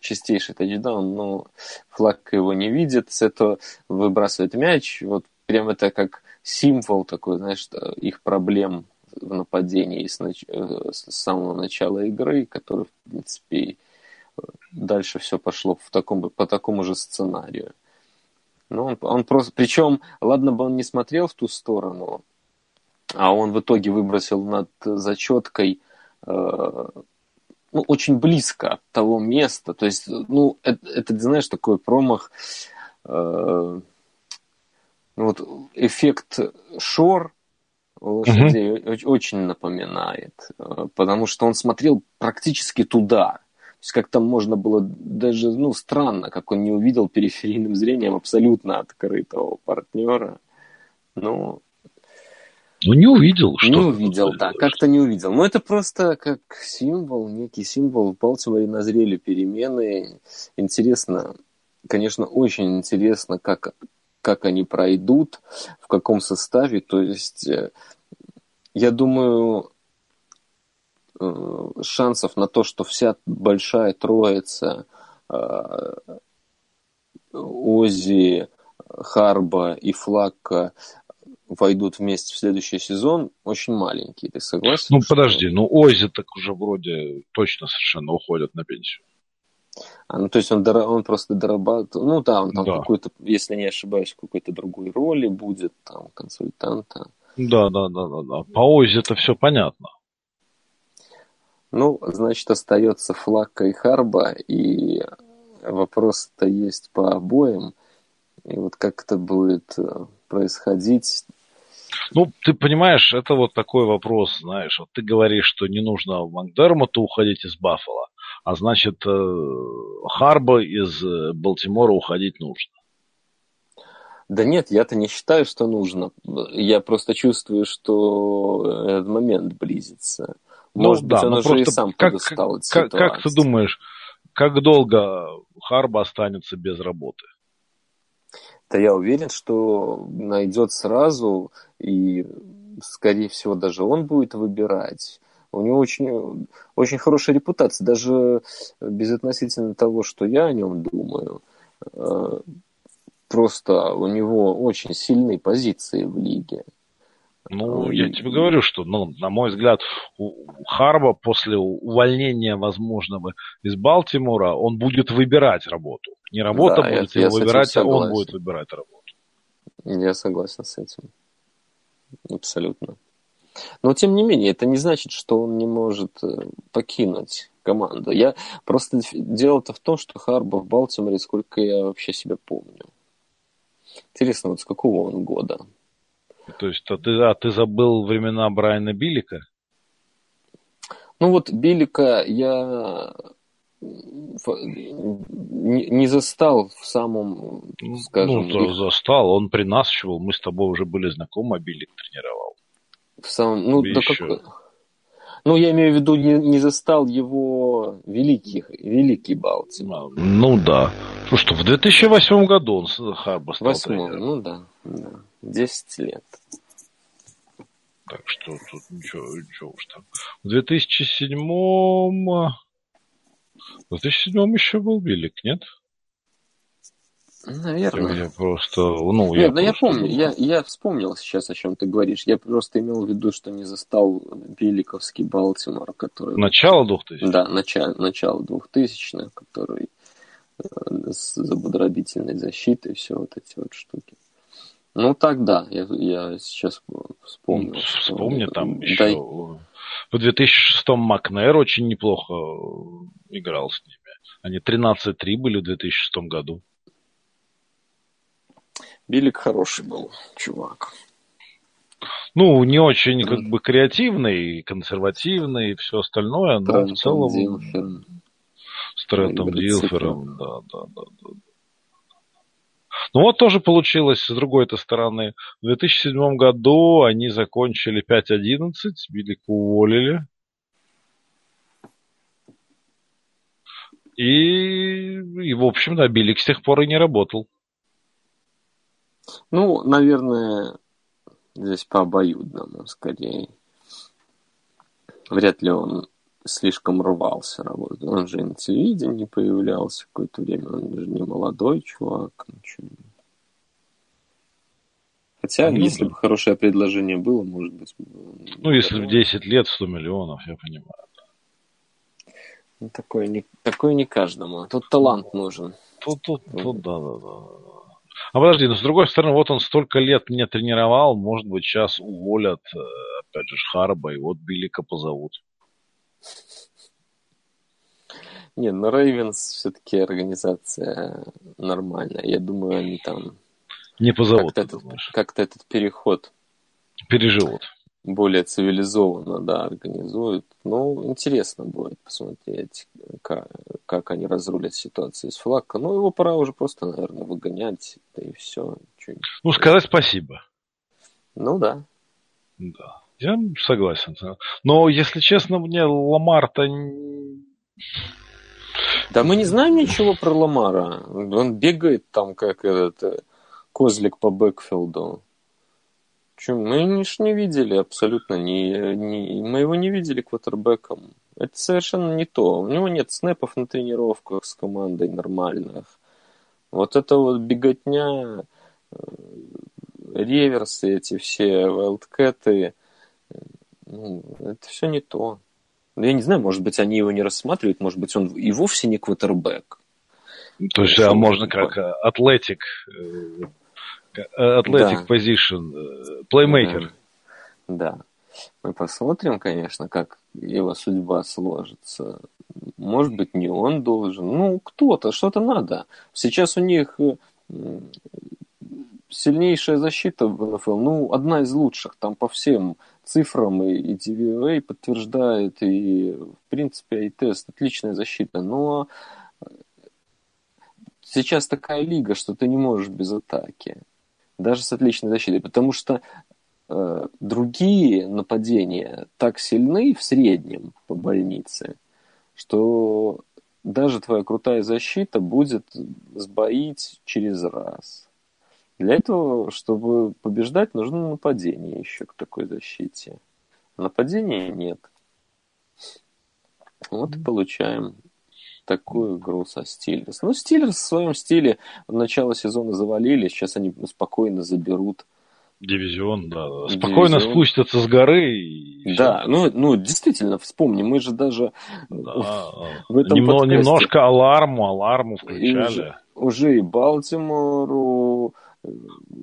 чистейший тачдаун, но флаг его не видит, с этого выбрасывает мяч, вот прям это как символ такой, знаешь, их проблем в нападении с, нач... Э, с самого начала игры, который, в принципе, дальше все пошло в таком, по такому же сценарию. Ну, он, он просто, причем, ладно бы он не смотрел в ту сторону, а он в итоге выбросил над зачеткой э, ну, очень близко от того места. То есть, ну, это, это знаешь, такой промах, э, ну, вот эффект шор лошадей mm-hmm. очень напоминает, э, потому что он смотрел практически туда. То есть как там можно было даже, ну, странно, как он не увидел периферийным зрением абсолютно открытого партнера. Ну, ну, не увидел, что Не увидел, да, как-то не увидел. Но это просто как символ, некий символ. В Балтиморе назрели перемены. Интересно, конечно, очень интересно, как, как они пройдут, в каком составе. То есть, э, я думаю, э, шансов на то, что вся большая троица э, Ози, Харба и Флакка войдут вместе в следующий сезон, очень маленькие. Ты согласен? Ну, что... подожди, ну Ози так уже вроде точно совершенно уходят на пенсию. А, ну, то есть он, он просто дорабатывает, ну да, он там да. какой-то, если не ошибаюсь, в какой-то другой роли будет, там, консультанта. Да, да, да, да, да. По Ози это все понятно. Ну, значит, остается Флакка и Харба, и вопрос-то есть по обоим. И вот как это будет э, происходить, ну, ты понимаешь, это вот такой вопрос, знаешь, вот ты говоришь, что не нужно Макдермоту уходить из Баффала, а значит, э, Харба из э, Балтимора уходить нужно. Да нет, я-то не считаю, что нужно. Я просто чувствую, что этот момент близится. Ну Может да, быть, он ну уже и сам как, подустал от как, как ты ситуации. думаешь, как долго Харба останется без работы? Да я уверен, что найдет сразу, и, скорее всего, даже он будет выбирать. У него очень, очень хорошая репутация, даже безотносительно того, что я о нем думаю. Э, Просто у него очень сильные позиции в лиге. Ну, Ну, я тебе говорю, что, ну, на мой взгляд, у Харба после увольнения возможного из Балтимора, он будет выбирать работу. Не работа Да, будет я- его выбирать, а он будет выбирать работу. Я согласен с этим. Абсолютно. Но тем не менее, это не значит, что он не может э, покинуть команду. Я просто дело-то в том, что Харба в Балтиморе, сколько я вообще себя помню. Интересно, вот с какого он года? То есть, а ты, а ты забыл времена Брайана Биллика? Ну вот Билика я не застал в самом, скажем, ну, их- за- застал, он при нас был, мы с тобой уже были знакомы, а Биллик тренировал. в самом, ну, да еще. как- ну, я имею в виду, не, не застал его великий, великий Балтимор. Ну да. Ну что, в 2008 году он Харба стал Восьмой, тренером. ну да, да. 10 лет. Так что тут ничего, ничего уж там. В 2007 В 2007 еще был Биллик, нет? Наверное. Я просто, ну, Нет, да я просто помню, думал. я, я вспомнил сейчас, о чем ты говоришь. Я просто имел в виду, что не застал Беликовский Балтимор, который... Начало 2000 Да, начало, начало 2000-х, который э, с забодробительной защитой, все вот эти вот штуки. Ну, так да, я, я сейчас вспомнил. Ну, что- Вспомни, там Да, еще и- в 2006 Макнер очень неплохо э, играл с ними. Они 13-3 были в 2006 году. Билик хороший был, чувак. Ну, не очень как бы креативный, консервативный и все остальное, но в Трентон целом Дилфер. с Трентом Дилфером, да, да, да, да. Ну вот тоже получилось с другой-то стороны. В 2007 году они закончили 5-11, Билика уволили. И, и, в общем, да, Билик с тех пор и не работал. Ну, наверное, здесь по обоюдному скорее. Вряд ли он слишком рвался работать. Он же и на телевидении появлялся какое-то время. Он же не молодой чувак. ничего. Хотя, Ну, если да. бы хорошее предложение было, может быть... бы Ну, если в готов. 10 лет 100 миллионов, я понимаю. Ну, Такое не, такое не каждому. Тут талант нужен. Тут, тут, тут, да, да, да. А подожди, но с другой стороны, вот он столько лет не тренировал, может быть, сейчас уволят, э, опять же, Харба, и вот Билика позовут. Не, ну Рейвенс все-таки организация нормальная. Я думаю, они там Не позовут, как-то этот, как-то этот переход Переживут. Более цивилизованно, да, организуют. Ну, интересно будет посмотреть, как, как они разрулят ситуацию с Флакко. Ну, его пора уже просто, наверное, выгонять, да и все. Ну, сказать спасибо. Ну, да. Да. Я согласен. Но, если честно, мне Ламар-то... Да мы не знаем ничего про Ламара. Он бегает там, как этот э, козлик по бэкфилду. Чё, мы ж не видели абсолютно, ни, ни- мы его не видели квотербеком. Это совершенно не то. У него нет снэпов на тренировках с командой нормальных. Вот это вот беготня, э, реверсы эти все, вайлдкэты, э, ну, это все не то. Я не знаю, может быть, они его не рассматривают, может быть, он и вовсе не квотербек. То есть, а можно как э, атлетик, э, атлетик Да. э, плеймейкер. Да. Мы посмотрим, конечно, как его судьба сложится. Может быть, не он должен. Ну, кто-то, что-то надо. Сейчас у них э, сильнейшая защита в НФЛ. Ну, одна из лучших. Там по всем цифрам и, и DVOA подтверждает, и, в принципе, и тест. Отличная защита. Но сейчас такая лига, что ты не можешь без атаки. Даже с отличной защитой. Потому что э, другие нападения так сильны в среднем по больнице, что даже твоя крутая защита будет сбоить через раз. Для этого, чтобы побеждать, нужно нападение еще к такой защите. Нападения нет. Вот и получаем такую игру со Стиллерс. Ну, Стиллерс в своем стиле в начало сезона завалили, сейчас они спокойно заберут Дивизион, да. Спокойно Дивизион. спустятся с горы. И да, ну, ну, действительно, вспомни, мы же даже да, в этом Немно, подкасте... Немножко аларму, аларму включали. уже, уже и Балтимору...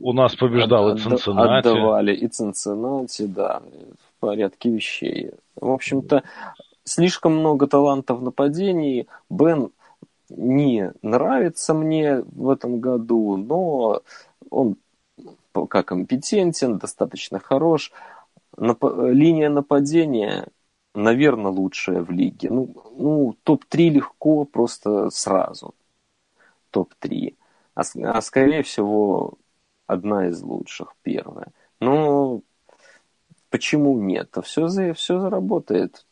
У нас побеждал от, и Цинциннати. Отдавали и Цинциннати, да, в порядке вещей. В общем-то, слишком много талантов в нападении. Бен не нравится мне в этом году, но он пока компетентен, достаточно хорош. Нап линия нападения, наверное, лучшая в лиге. Ну, ну топ-3 легко, просто сразу. Топ-3. А, а скорее всего, одна из лучших, первая. Но почему нет? Все, все заработает.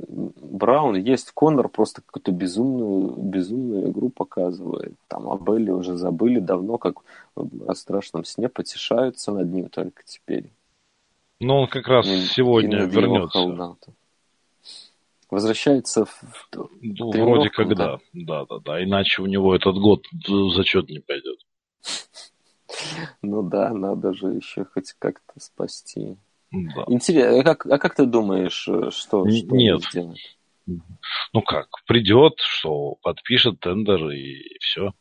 Браун есть, Коннор просто какую-то безумную, безумную игру показывает. Там о Белли уже забыли давно, как о страшном сне потешаются над ним только теперь. Ну, он как раз и, сегодня и вернется. Возвращается в, ну, Вроде как да. да. Да, да, Иначе у него этот год зачет не пойдет. Ну да, надо же еще хоть как-то спасти. Да. Интересно, а как, а как ты думаешь, э, что, Н- что Нет. сделать? Ну как, придет, что подпишет тендер и все.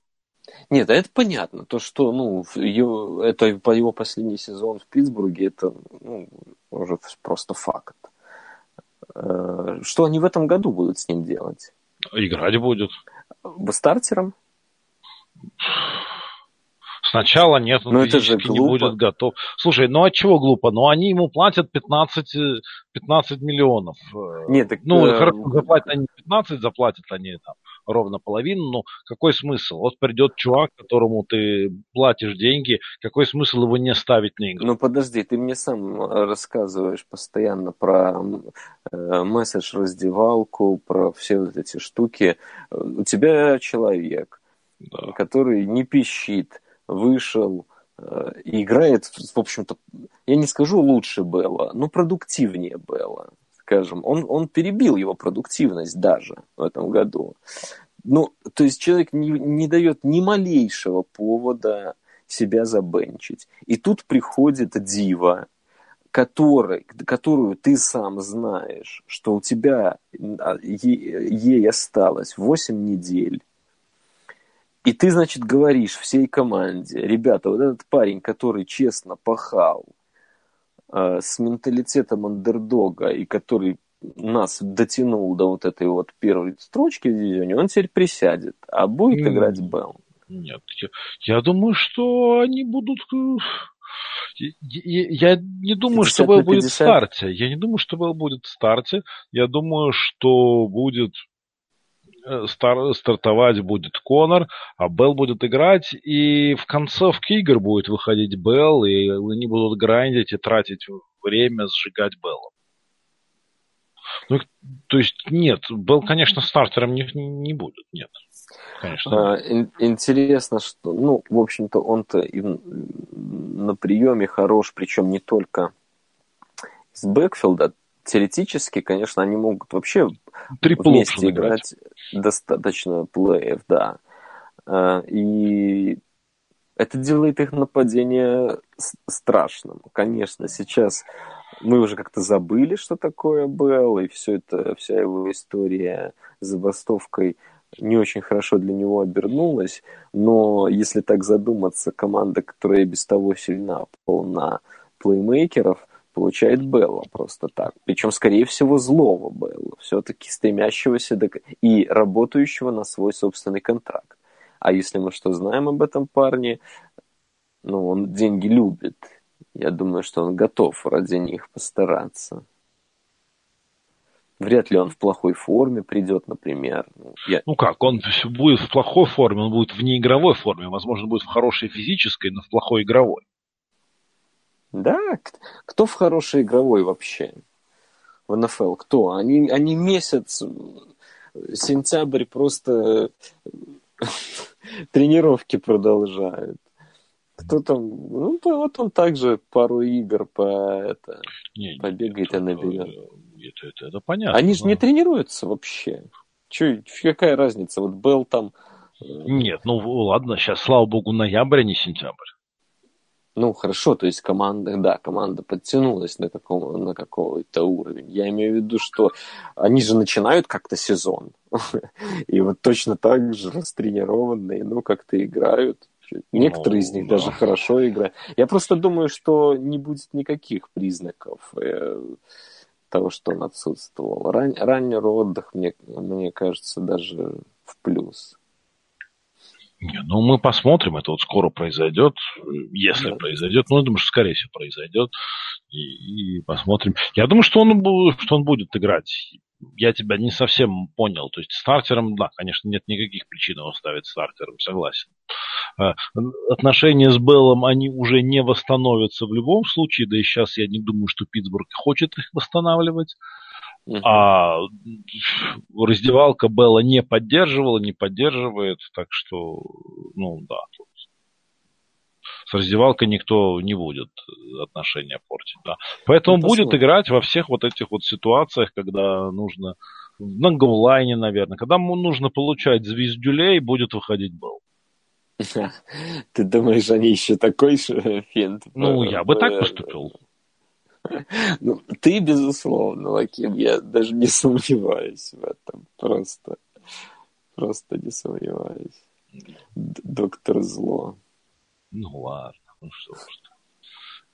Нет, это понятно. То, что, ну, его, это по его последний сезон в Питтсбурге, это ну, уже просто факт. Э, что они в этом году будут с ним делать? Играть будет. Стартером? Сначала нет, он Но это же не будет готов. Слушай, ну а чего глупо? Ну они ему платят 15, 15 миллионов. Нет, так, ну, э... хорошо, заплатят они 15, заплатят они там ровно половину, но какой смысл? Вот придет чувак, которому ты платишь деньги, какой смысл его не ставить на игру? Ну подожди, ты мне сам рассказываешь постоянно про э, месседж-раздевалку, про все вот эти штуки. У тебя человек, да. который не пищит, вышел, э, играет, в общем-то, я не скажу лучше Белла, но продуктивнее Белла, скажем. Он, он перебил его продуктивность даже в этом году. Ну, то есть человек не, не дает ни малейшего повода себя забенчить. И тут приходит дива, который, которую ты сам знаешь, что у тебя а, ей осталось 8 недель, и ты, значит, говоришь всей команде, ребята, вот этот парень, который честно пахал э, с менталитетом андердога и который нас дотянул до вот этой вот первой строчки в дивизионе, он теперь присядет, а будет mm. играть Белл. Нет, я, я думаю, что они будут... Э, я, я не думаю, что Белл будет в старте. Я не думаю, что Белл будет в старте. Я думаю, что будет стар, стартовать будет Конор, а Белл будет играть, и в концовке игр будет выходить Белл, и они будут грандить и тратить время, сжигать Белла. Ну, то есть, нет, Белл, конечно, стартером не, не будет, нет. Конечно. А, интересно, что, ну, в общем-то, он-то и на приеме хорош, причем не только из бэкфилда, теоретически, конечно, они могут вообще Трипл вместе играть достаточно плеев, да. А, и это делает их нападение страшным. Конечно, сейчас мы уже как-то забыли, что такое было, и все это, вся его история с забастовкой не очень хорошо для него обернулась, но если так задуматься, команда, которая без того сильна, полна плеймейкеров, получает Белла просто так. Причем, скорее всего, злого Белла, все-таки стремящегося до... и работающего на свой собственный контракт. А если мы что знаем об этом парне, ну, он деньги любит. Я думаю, что он готов ради них постараться. Вряд ли он в плохой форме придет, например. Ну, я... ну как, он будет в плохой форме, он будет в неигровой форме, возможно, будет в хорошей физической, но в плохой игровой. Да, кто в хорошей игровой вообще в НФЛ? Кто? Они, они месяц, сентябрь просто тренировки продолжают. Кто там, ну, вот он также пару игр по это, не, побегает и наберет. Это, это, это понятно. Они же не тренируются вообще. Че, какая разница? Вот был там... Э, Нет, ну ладно, сейчас, слава богу, ноябрь, а не сентябрь. Ну, хорошо, то есть команда, да, команда подтянулась на, каком, на какой-то уровень. Я имею в виду, что они же начинают как-то сезон. И вот точно так же растренированные, ну, как-то играют. Некоторые ну, из них да. даже хорошо играют. Я просто думаю, что не будет никаких признаков э, того, что он отсутствовал. Ран, ранний отдых, мне, мне кажется, даже в плюс. Не, ну, мы посмотрим, это вот скоро произойдет, если да. произойдет. Ну, я думаю, что скорее всего произойдет. И, и посмотрим. Я думаю, что он, что он будет играть. Я тебя не совсем понял. То есть стартером, да, конечно, нет никаких причин его ставить стартером, согласен. А, отношения с Беллом, они уже не восстановятся в любом случае, да и сейчас я не думаю, что Питтсбург хочет их восстанавливать. Uh-huh. А раздевалка Белла не поддерживала, не поддерживает, так что, ну да, с раздевалкой никто не будет отношения портить, да. Поэтому Это будет сложно. играть во всех вот этих вот ситуациях, когда нужно на голлайне, наверное, когда ему нужно получать звездюлей, будет выходить Белл. Ты думаешь, они еще такой же финт? Ну, я бы так поступил. Ну, ты, безусловно, Лаким, я даже не сомневаюсь в этом. Просто, просто не сомневаюсь. Доктор Зло. Ну ладно, ну что ж.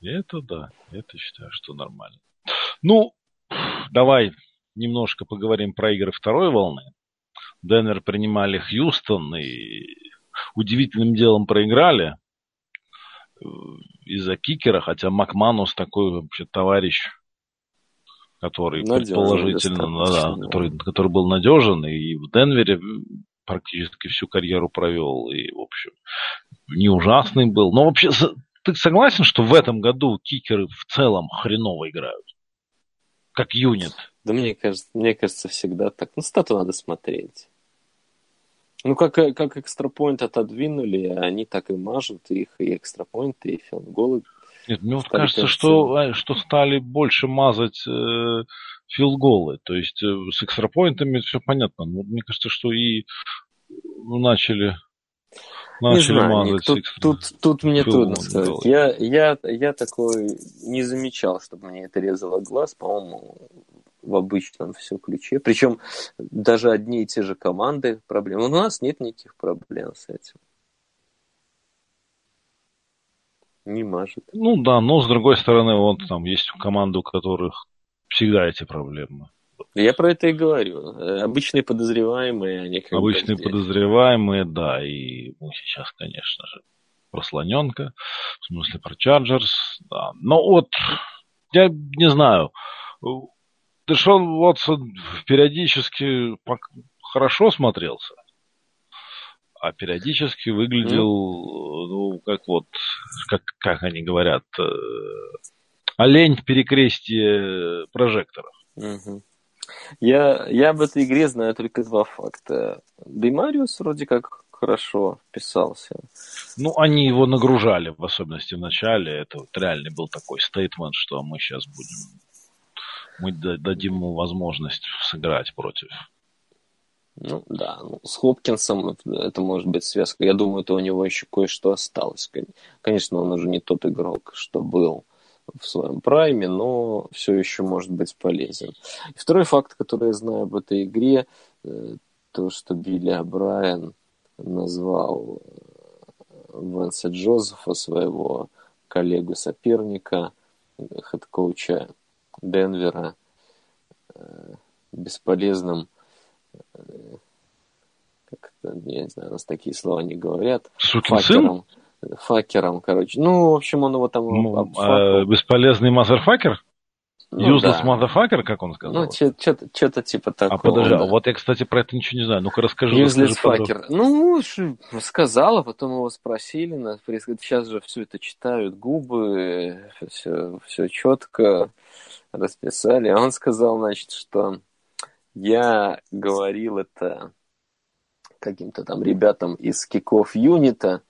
Это да, это считаю, что нормально. Ну, давай немножко поговорим про игры второй волны. Денвер принимали Хьюстон и удивительным делом проиграли из-за кикера, хотя Макманус такой вообще товарищ, который надежен, предположительно, да, который, который был надежен и в Денвере практически всю карьеру провел, и, в общем, не ужасный был. Но вообще, ты согласен, что в этом году кикеры в целом хреново играют? Как юнит? Да мне кажется, мне кажется, всегда так. Ну, стату надо смотреть. Ну, как, э, как экстрапоинт отодвинули, они так и мажут их, и экстрапоинты, и филголы. Нет, мне вот кажется, что, что стали больше мазать э, филголы. То есть э, с экстрапоинтами все понятно. Но мне кажется, что и ну, начали не знаю, мазать тут, тут, тут мне трудно сказать. Я, я, я такой не замечал, чтобы мне это резало глаз. По-моему, в обычном все ключе. Причем даже одни и те же команды проблемы. У нас нет никаких проблем с этим. Не мажет. Ну да, но с другой стороны, вот там есть команды, у которых всегда эти проблемы. Я про это и говорю. Обычные подозреваемые, они как Обычные подозреваемые, да, и ну, сейчас, конечно же, про слоненка, в смысле про Чарджерс, да. Но вот, я не знаю, Дэшон Уотсон периодически хорошо смотрелся, а периодически выглядел, mm. ну, как вот, как, как они говорят, э, олень в перекрестии прожекторов. Mm-hmm. Я, я об этой игре знаю только два факта. Демариус вроде как хорошо вписался. Ну, они его нагружали, в особенности в начале. Это вот реально был такой стейтмент, что мы сейчас будем мы дадим ему возможность сыграть против. Ну да, ну, с Хопкинсом это может быть связка. Я думаю, это у него еще кое-что осталось. Конечно, он уже не тот игрок, что был в своем прайме, но все еще может быть полезен. И второй факт, который я знаю об этой игре, э, то, что Билл О'Брайан назвал э, Венса Джозефа, своего коллегу-соперника, head coach а Денвера э, бесполезным э, как-то, я не знаю, у нас такие слова не говорят. Сукин факером. Факером, короче. Ну, в общем, он его там... Ну, а, бесполезный мазерфакер? Ну, Useless да. motherfucker, как он сказал? Ну, что-то типа такого. А подожди, да. вот я, кстати, про это ничего не знаю. Ну-ка расскажи. Useless fucker. Ну, сказал, а потом его спросили. Сейчас же все это читают губы, все, все четко расписали. Он сказал, значит, что я говорил это каким-то там ребятам из киков юнита,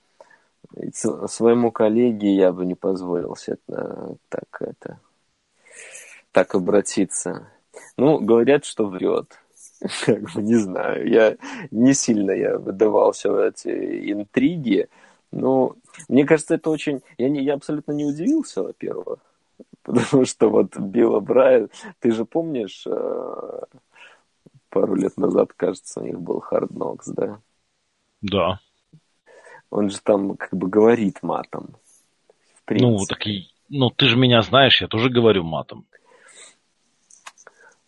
своему коллеге я бы не позволил это, так это так обратиться. Ну, говорят, что врет. Как бы не знаю. Я не сильно я выдавался в эти интриги. Но мне кажется, это очень... Я, не, я абсолютно не удивился, во-первых. Потому что вот Билла Брайан... Ты же помнишь, э, пару лет назад, кажется, у них был Hard Knocks, да? Да. Он же там как бы говорит матом. Ну, так и... Ну, ты же меня знаешь, я тоже говорю матом.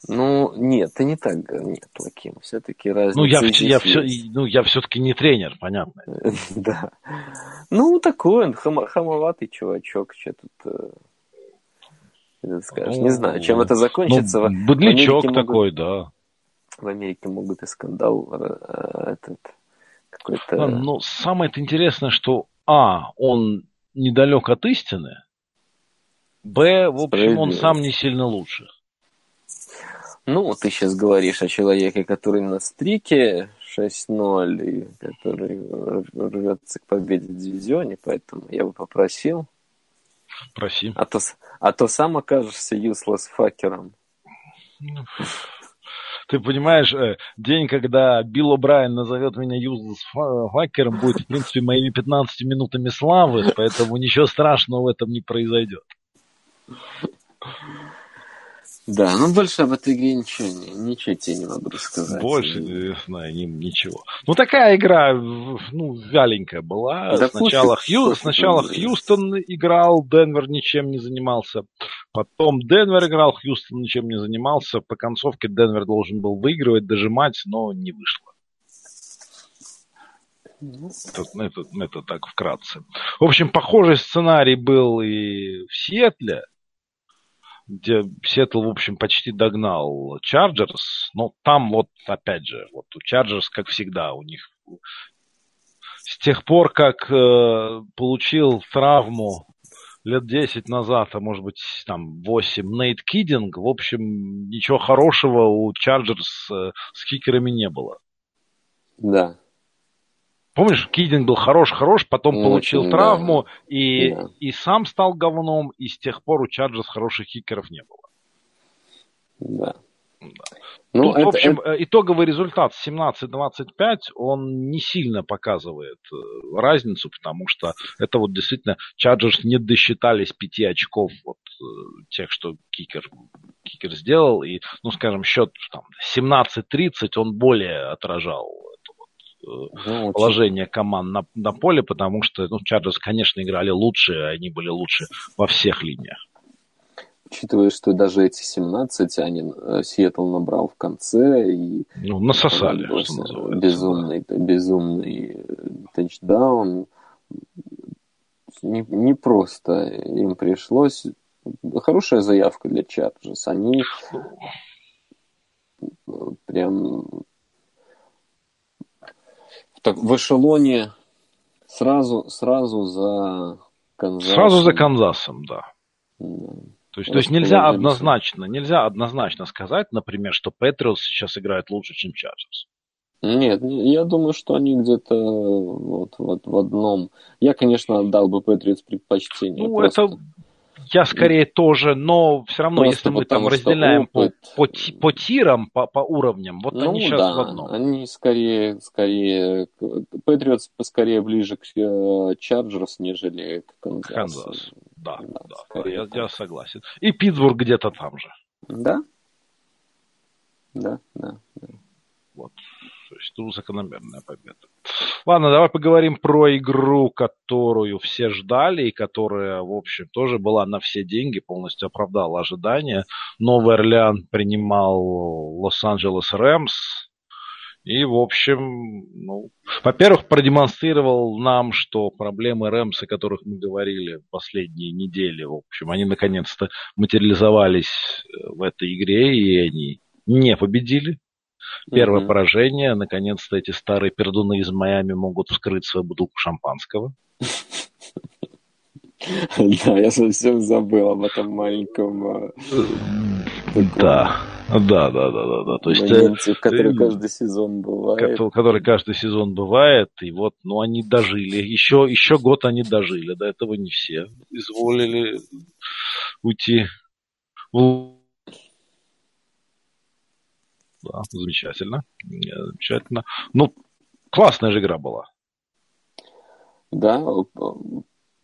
Ну, нет, ты не так нет, Лаким. Все-таки разница. Ну, я, я, все, ну, я все-таки не тренер, понятно. да. Ну, такой он хам, хамоватый чувачок, что тут э, скажешь. Не знаю, чем это закончится. Ну, быдлячок такой, да. В Америке могут и скандал э, этот какой-то... А, ну, самое интересное, что А, он недалек от истины, Б, в общем, он сам не сильно лучше. Ну, ты сейчас говоришь о человеке, который на стрике 6-0, и который рвется к победе в дивизионе, поэтому я бы попросил. Проси. А то, а то сам окажешься useless факером. Ты понимаешь, э, день, когда Билл О'Брайен назовет меня useless факером, будет, в принципе, моими 15 минутами славы, поэтому ничего страшного в этом не произойдет. Да, ну больше об этой игре ничего, ничего тебе не могу рассказать. Больше не знаю ничего. Ну такая игра, ну, вяленькая была. Да сначала, Хью, сначала Хьюстон играл, Денвер ничем не занимался. Потом Денвер играл, Хьюстон ничем не занимался. По концовке Денвер должен был выигрывать, дожимать, но не вышло. Это, это, это так вкратце. В общем, похожий сценарий был и в Сиэтле где Сиэтл, в общем, почти догнал Чарджерс. Но там вот, опять же, вот у Чарджерс, как всегда, у них с тех пор, как э, получил травму лет 10 назад, а может быть там 8, Нейт Кидинг, в общем, ничего хорошего у Чарджерс э, с кикерами не было. Да. Помнишь, Кидинг был хорош-хорош, потом ну, получил очень, травму да. И, да. и сам стал говном, и с тех пор у Чарджерс хороших кикеров не было. Да. да. Ну, Тут, это, в общем, это... итоговый результат 17-25, он не сильно показывает э, разницу, потому что это вот действительно Чарджерс не досчитались пяти очков вот э, тех, что кикер, кикер сделал, и, ну, скажем, счет там 17-30 он более отражал ну, положение команд на, на поле, потому что ну, Чарджерс, конечно, играли лучше, они были лучше во всех линиях. Учитывая, что даже эти 17 они э, Сиэтл набрал в конце и ну, насосали, что называется. Безумный, да. безумный э, тачдаун. Не, не просто им пришлось. Хорошая заявка для Чарджерс. Они э, прям так, в эшелоне сразу, сразу за Канзасом. Сразу за Канзасом, да. да. То есть, то есть нельзя однозначно, нельзя однозначно сказать, например, что Патриотс сейчас играет лучше, чем Чарджерс. Нет, я думаю, что они где-то вот, вот в одном. Я, конечно, отдал бы Патриотс предпочтение. Ну, просто... это я скорее тоже, но все равно, Просто если мы там разделяем опыт... по, по, по тирам, по, по уровням, вот ну, они сейчас да, в одном. Они скорее, скорее, Патриотс скорее ближе к Чарджерс, нежели к Канзасу. Канзас. Да, да, да, я, я согласен. И Питтсбург где-то там же. Да? Да, да, да. Вот. То есть тут закономерная победа. Ладно, давай поговорим про игру, которую все ждали и которая, в общем, тоже была на все деньги, полностью оправдала ожидания. Новый Орлеан принимал Лос-Анджелес Рэмс. И, в общем, ну, во-первых, продемонстрировал нам, что проблемы Рэмс, о которых мы говорили последние недели, в общем, они наконец-то материализовались э, в этой игре, и они не победили. Первое mm-hmm. поражение, наконец-то эти старые пердуны из Майами могут вскрыть свою бутылку шампанского. Да, я совсем забыл об этом маленьком... Э, да, да, да, да, да, да. То есть, который каждый сезон бывает. Который каждый сезон бывает, и вот, ну, они дожили. Еще, еще год они дожили, до этого не все изволили уйти да, замечательно. Замечательно. Ну, классная же игра была. Да,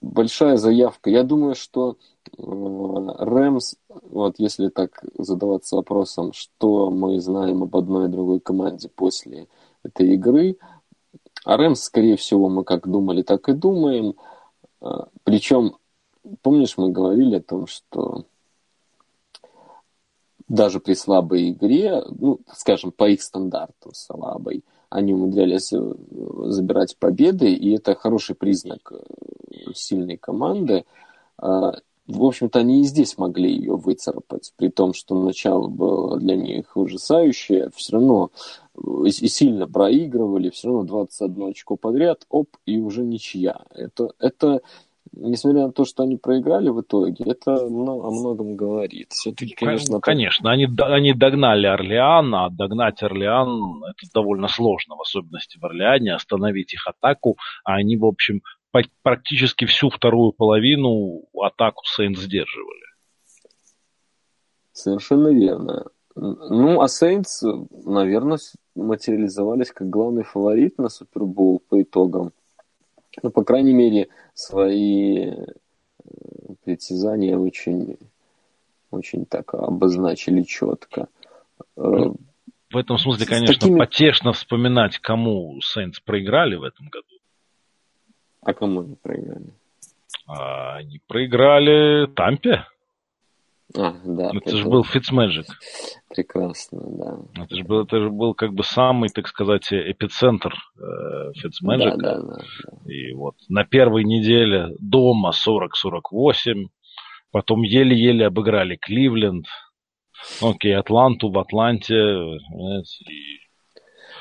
большая заявка. Я думаю, что э, Рэмс, вот если так задаваться вопросом, что мы знаем об одной и другой команде после этой игры, а Рэмс, скорее всего, мы как думали, так и думаем. Э, Причем, помнишь, мы говорили о том, что даже при слабой игре, ну, скажем, по их стандартам слабой, они умудрялись э, забирать победы, и это хороший признак э, сильной команды. А, в общем-то, они и здесь могли ее выцарапать, при том, что начало было для них ужасающее, все равно э, и сильно проигрывали, все равно 21 очко подряд, оп, и уже ничья. Это, это несмотря на то, что они проиграли в итоге, это о многом говорит. Все-таки, конечно... Конечно, они, они догнали Орлеан, а догнать Орлеан это довольно сложно, в особенности в Орлеане, остановить их атаку, а они, в общем, практически всю вторую половину атаку Сейнс сдерживали. Совершенно верно. Ну, а Сейнс, наверное, материализовались как главный фаворит на Супербол по итогам ну, по крайней мере, свои э, притязания очень, очень так обозначили четко. Э, ну, в этом смысле, конечно, такими... потешно вспоминать, кому Сейнс проиграли в этом году. А кому они проиграли? А, они проиграли Тампе. А, да. Ну, это же был Fitzmagic. Прекрасно, да. Это же был, это же был как бы самый, так сказать, эпицентр э, Fitzmagic. Да, да, да, да. И вот на первой неделе дома 40-48, потом еле-еле обыграли Кливленд, окей, Атланту в Атланте, и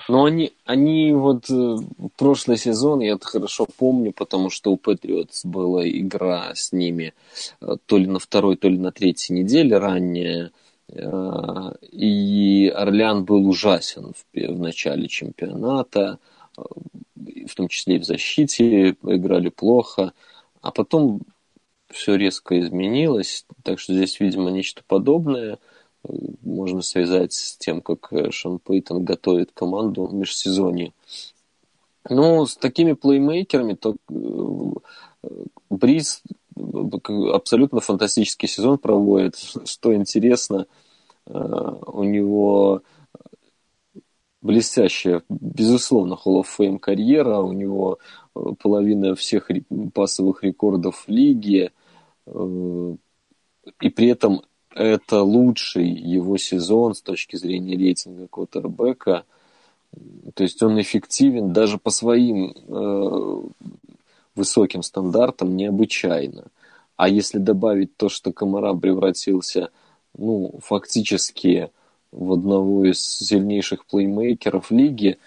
но они, они вот э, прошлый сезон, я это хорошо помню, потому что у Патриотс была игра с ними э, то ли на второй, то ли на третьей неделе ранее. Э, и Орлеан был ужасен в, в начале чемпионата, в том числе и в защите, играли плохо. А потом все резко изменилось, так что здесь, видимо, нечто подобное – можно связать с тем, как э, Шон Пейтон готовит команду в межсезонье. Ну, с такими плеймейкерами, то э, Бриз абсолютно фантастический сезон проводит. Что интересно, э, у него блестящая, безусловно, Hall of Fame карьера, у него половина всех пасовых рекордов в лиге, и при этом это лучший его сезон с точки зрения рейтинга Коттербека. То есть он эффективен даже по своим э, высоким стандартам необычайно. А если добавить то, что Комара превратился ну, фактически в одного из сильнейших плеймейкеров лиги,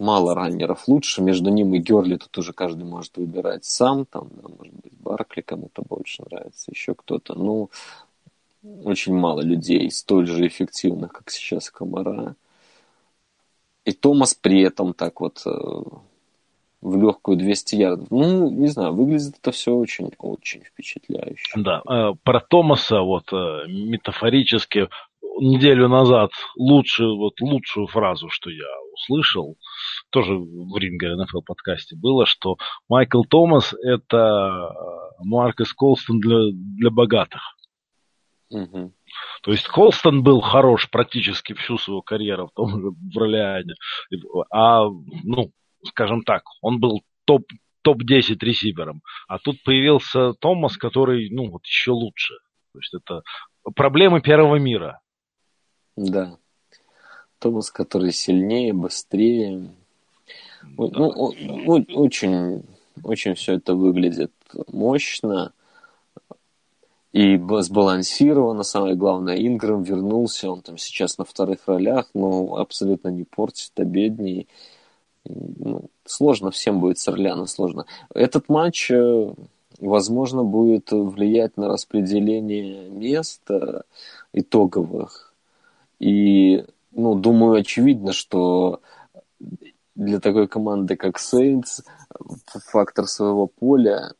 мало раннеров лучше, между ним и Герли тут уже каждый может выбирать сам, там, да, может быть, Баркли кому-то больше нравится, еще кто-то, ну, очень мало людей столь же эффективных, как сейчас Комара. И Томас при этом так вот э, в легкую 200 ярдов. Ну, не знаю, выглядит это все очень-очень впечатляюще. Да, э, про Томаса вот э, метафорически неделю назад лучшую, вот лучшую фразу, что я услышал, тоже в Рингер НФЛ подкасте было, что Майкл Томас это э, Маркус Колстон для, для богатых. Угу. То есть Холстон был хорош практически всю свою карьеру в том же Броляне. А, ну, скажем так, он был топ, топ-10 ресивером. А тут появился Томас, который, ну, вот еще лучше. То есть это проблемы первого мира. Да. Томас, который сильнее, быстрее. Да. Ну, очень, очень все это выглядит мощно и сбалансировано. Самое главное, Инграм вернулся, он там сейчас на вторых ролях, но абсолютно не портит обедней. Ну, сложно всем будет с Орляна, сложно. Этот матч, э, возможно, будет влиять на распределение мест э, итоговых. И, ну, думаю, очевидно, что для такой команды, как Сейнс, фактор своего поля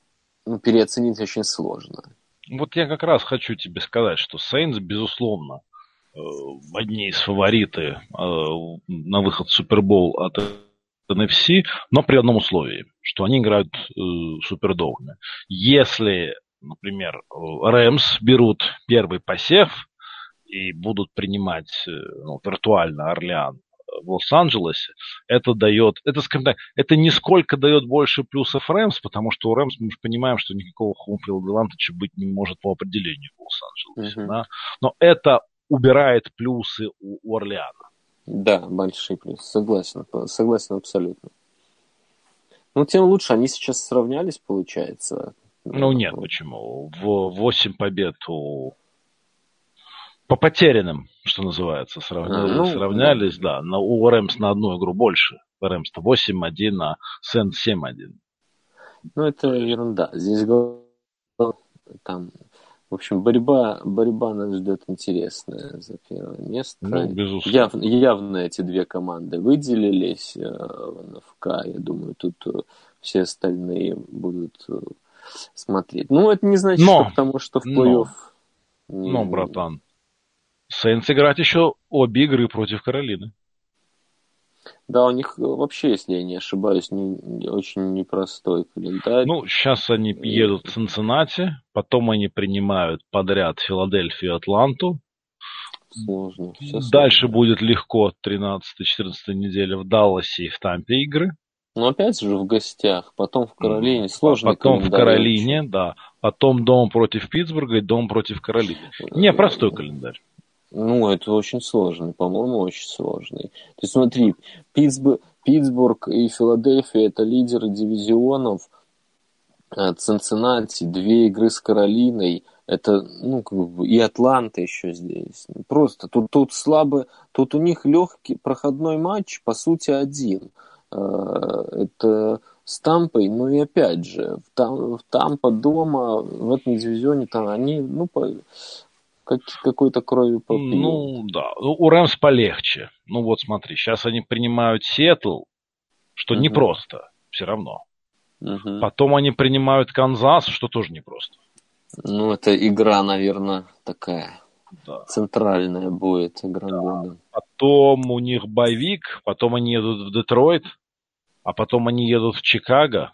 ну, переоценить очень сложно. Вот я как раз хочу тебе сказать, что Сейнс, безусловно, э, одни из фавориты э, на выход в Супербол от NFC, но при одном условии, что они играют э, супердогами. Если, например, Рэмс берут первый посев и будут принимать ну, виртуально Орлеан в Лос-Анджелесе, это дает, это, скажем так, это нисколько дает больше плюсов Рэмс, потому что у Рэмс мы же понимаем, что никакого хоумфилда адвантажа быть не может по определению в Лос-Анджелесе. Uh-huh. Да? Но это убирает плюсы у, у Орлеана. Да, большие плюсы, согласен, согласен абсолютно. Ну, тем лучше, они сейчас сравнялись, получается. Ну, нет, почему? В 8 побед у по потерянным, что называется, сравнялись, а, ну, сравнялись да. Но у Рэмс на одну игру больше. Рэмс-то 8-1, а Сент 7-1. Ну, это ерунда. Здесь там, в общем, борьба, борьба нас ждет интересная за первое место. Ну, безусловно. Яв, явно эти две команды выделились э, в НФК. Я думаю, тут э, все остальные будут э, смотреть. Ну, это не значит, но, что потому что в плей-офф... Но, не... но братан, Сейнс играть еще обе игры против Каролины. Да, у них вообще, если я не ошибаюсь, не, очень непростой календарь. Ну, сейчас они едут в Цинциннати, потом они принимают подряд Филадельфию и Атланту. Сложно. Все Дальше сложно. будет легко 13-14 неделя в Далласе и в Тампе игры. Но опять же в гостях, потом в Каролине. Сложно. Потом в Каролине, да. Потом дом против Питтсбурга и дом против Каролины. Непростой календарь. Ну, это очень сложный, по-моему, очень сложный. То есть смотри, Питтсбург, Питтсбург и Филадельфия это лидеры дивизионов. Э, Цинциннати, две игры с Каролиной, это, ну, как бы, и Атланта еще здесь. Просто тут, тут слабо, тут у них легкий проходной матч, по сути, один. Э, это с Тампой, ну и опять же, в, Там, в Тампа дома, в этом дивизионе, там они, ну, по, как, какой-то кровью попьют. Ну, да. Ну, у Рэмс полегче. Ну, вот смотри, сейчас они принимают Сиэтл, что угу. непросто, все равно. Угу. Потом они принимают Канзас, что тоже непросто. Ну, это игра, наверное, такая да. центральная будет игра да. года. Потом у них боевик, потом они едут в Детройт, а потом они едут в Чикаго,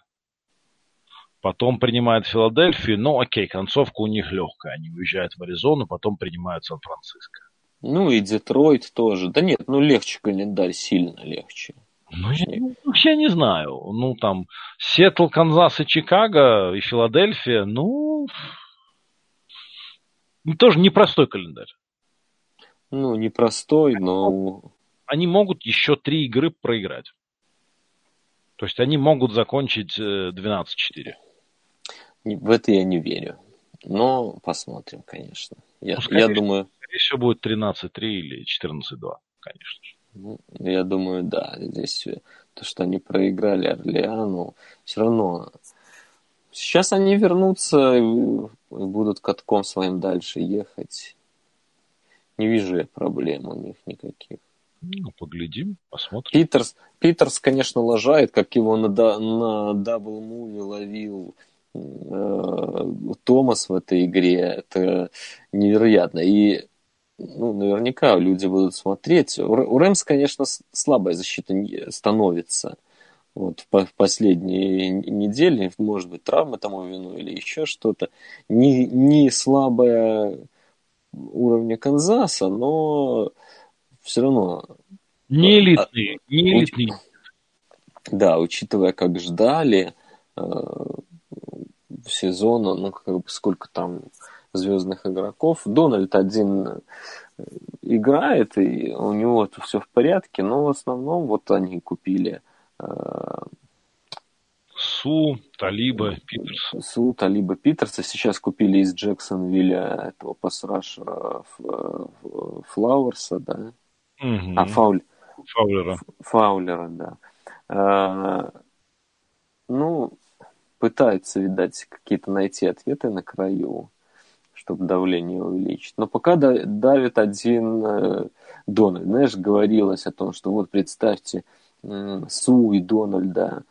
потом принимают Филадельфию, ну окей, концовка у них легкая, они уезжают в Аризону, потом принимают Сан-Франциско. Ну и Детройт тоже. Да нет, ну легче календарь, сильно легче. Ну, я, ну, я не знаю. Ну, там, Сиэтл, Канзас и Чикаго, и Филадельфия, ну, тоже непростой календарь. Ну, непростой, но... Они могут еще три игры проиграть. То есть они могут закончить 12-4. Э, в это я не верю. Но посмотрим, конечно. Я, скорее, я думаю... Скорее всего, будет 13-3 или 14-2, конечно же. Ну, я думаю, да. Здесь то, что они проиграли Орлеану, все равно... Сейчас они вернутся и будут катком своим дальше ехать. Не вижу я проблем у них никаких. Ну, поглядим, посмотрим. Питерс, Питерс, конечно, лажает, как его на, на double move ловил Э, Томас в этой игре, это невероятно. И ну, наверняка люди будут смотреть. У Рэмс, конечно, слабая защита становится. Вот в последние недели, может быть, травма тому вину или еще что-то. Не, не слабая уровня Канзаса, но все равно... Не элитный, не элитный. Да, учитывая, как ждали, э, сезона, ну, как бы сколько там звездных игроков. Дональд один играет, и у него это все в порядке, но в основном вот они купили Су, Талиба, Питерс. Су, Талиба, Питерса. Сейчас купили из Джексонвилля этого пасрашера Флауэрса, да? Угу. А, Фауль. Фаулера. Фаулера, да. А, ну, пытаются, видать, какие-то найти ответы на краю, чтобы давление увеличить. Но пока давит один э, Дональд. Знаешь, говорилось о том, что вот представьте, Су и Дональда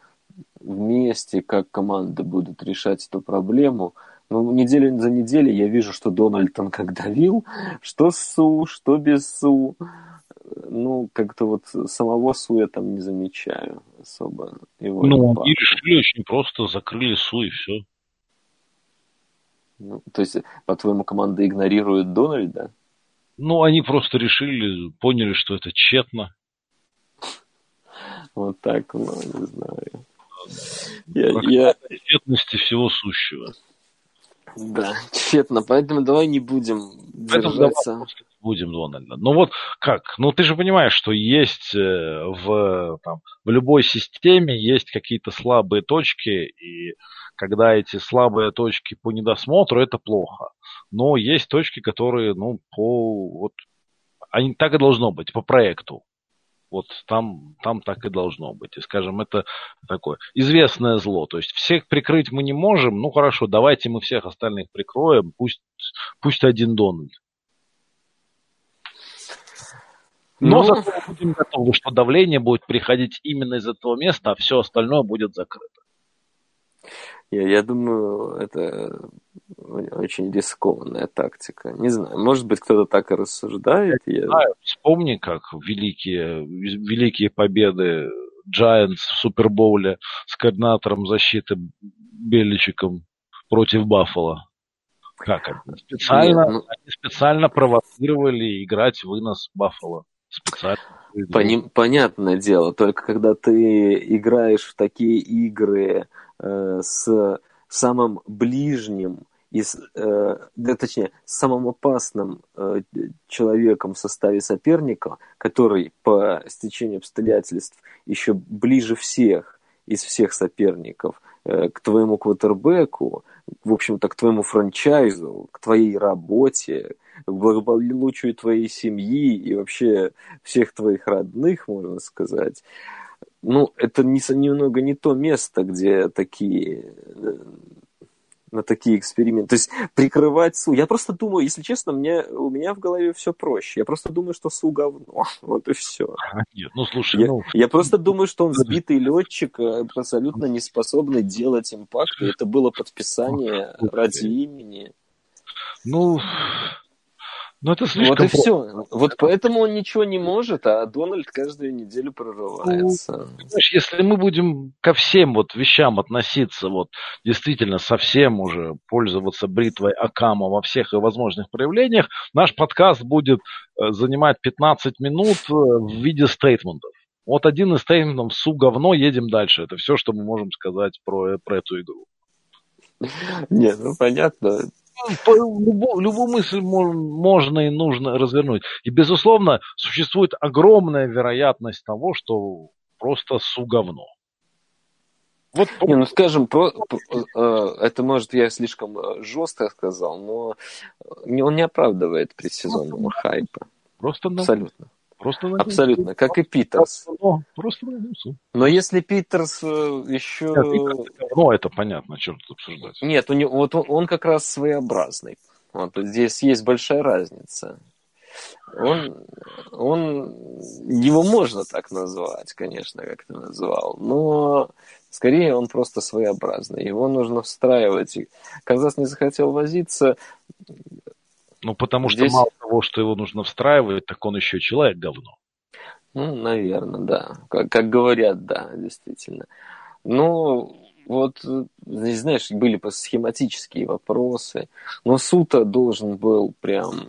вместе, как команды будут решать эту проблему. Ну, неделю за неделей я вижу, что Дональд он как давил, что Су, что без Су. Ну, как-то вот самого Су я там не замечаю особо. Его ну, они решили очень просто, закрыли Су и все. Ну, то есть, по-твоему, команда игнорирует Дональда? Ну, они просто решили, поняли, что это тщетно. Вот так, ну, не знаю. Я, я... Тщетности всего сущего. Да, тщетно. Поэтому давай не будем держаться. Будем, Дональда. Ну вот как? Ну ты же понимаешь, что есть э, в, там, в любой системе есть какие-то слабые точки, и когда эти слабые точки по недосмотру, это плохо. Но есть точки, которые, ну, по вот они так и должно быть, по проекту. Вот там, там так и должно быть. И, скажем, это такое известное зло. То есть всех прикрыть мы не можем. Ну хорошо, давайте мы всех остальных прикроем. Пусть, пусть один Дональд. Но ну... зато будем готовы, что давление будет приходить именно из этого места, а все остальное будет закрыто. Я, я думаю, это очень рискованная тактика. Не знаю, может быть, кто-то так и рассуждает. Я... Знаю, вспомни, как великие, великие победы Giants в Супербоуле с координатором защиты Беличиком против Баффала. Как они? Специально, Нет, ну... они специально провоцировали играть вынос Баффала. Специально. Пони- понятное дело, только когда ты играешь в такие игры э, с самым ближним и, э, да, точнее, самым опасным э, человеком в составе соперника, который по стечению обстоятельств еще ближе всех из всех соперников э, к твоему квотербеку, в общем-то, к твоему франчайзу, к твоей работе, к благополучию твоей семьи и вообще всех твоих родных, можно сказать. Ну, это не, немного не то место, где такие э, на такие эксперименты. То есть прикрывать СУ. Я просто думаю, если честно, мне, у меня в голове все проще. Я просто думаю, что СУ говно. Вот и все. Нет, ну слушай, я, ну... я просто думаю, что он сбитый летчик, э, абсолютно не способный делать импакт. И это было подписание ради имени. Ну, ну, это слишком... Вот и все. Вот поэтому он ничего не может, а Дональд каждую неделю прорывается. Ну, знаешь, если мы будем ко всем вот вещам относиться, вот действительно совсем уже пользоваться бритвой Акама во всех возможных проявлениях, наш подкаст будет э, занимать 15 минут э, в виде стейтментов. Вот один из стейтментов «Су говно, едем дальше». Это все, что мы можем сказать про, про эту игру. Нет, ну понятно любую, любую мысль можно и нужно развернуть. И, безусловно, существует огромная вероятность того, что просто су говно. Вот, не, ну скажем, про, э, это может я слишком э, жестко сказал, но он не оправдывает предсезонного хайпа. Просто абсолютно. Просто Абсолютно, как и Питерс. Просто Но если Питерс э, еще... ну, это понятно, чем тут обсуждать. Нет, у него, вот он, он как раз своеобразный. Вот здесь есть большая разница. Он, он, его можно так назвать, конечно, как ты назвал, но скорее он просто своеобразный. Его нужно встраивать. Канзас не захотел возиться, ну, потому Здесь... что мало того, что его нужно встраивать, так он еще человек говно. Ну, наверное, да. Как, как говорят, да, действительно. Ну, вот, знаешь, были схематические вопросы, но Сута должен был прям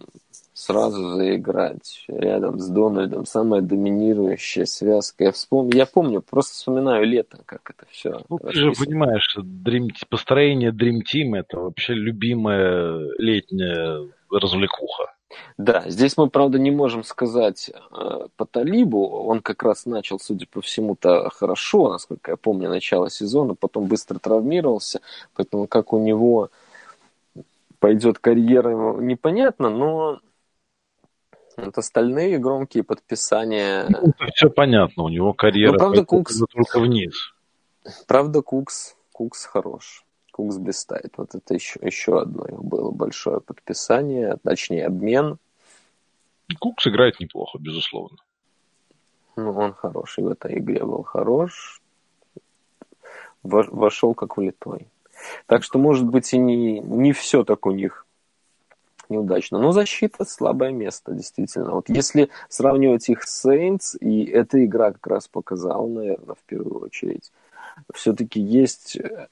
сразу заиграть рядом с Дональдом. Самая доминирующая связка. Я, вспом... я помню, просто вспоминаю лето, как это все. Ну, ты же понимаешь, Dream... построение Dream Team это вообще любимая летняя развлекуха. Да, здесь мы, правда, не можем сказать э, по Талибу. Он как раз начал, судя по всему-то, хорошо, насколько я помню, начало сезона, потом быстро травмировался, поэтому как у него пойдет карьера, непонятно, но вот остальные громкие подписания... Ну, все понятно, у него карьера ну, правда, Кукс... только вниз. Правда, Кукс, Кукс хорош. Кукс блистает. Вот это еще, еще одно их было большое подписание, точнее обмен. Кукс играет неплохо, безусловно. Ну, он хороший в этой игре был хорош. Вошел как влитой. Так что, может быть, и не, не все так у них неудачно. Но защита слабое место, действительно. Вот если сравнивать их с Saints, и эта игра как раз показала, наверное, в первую очередь, все-таки есть, э,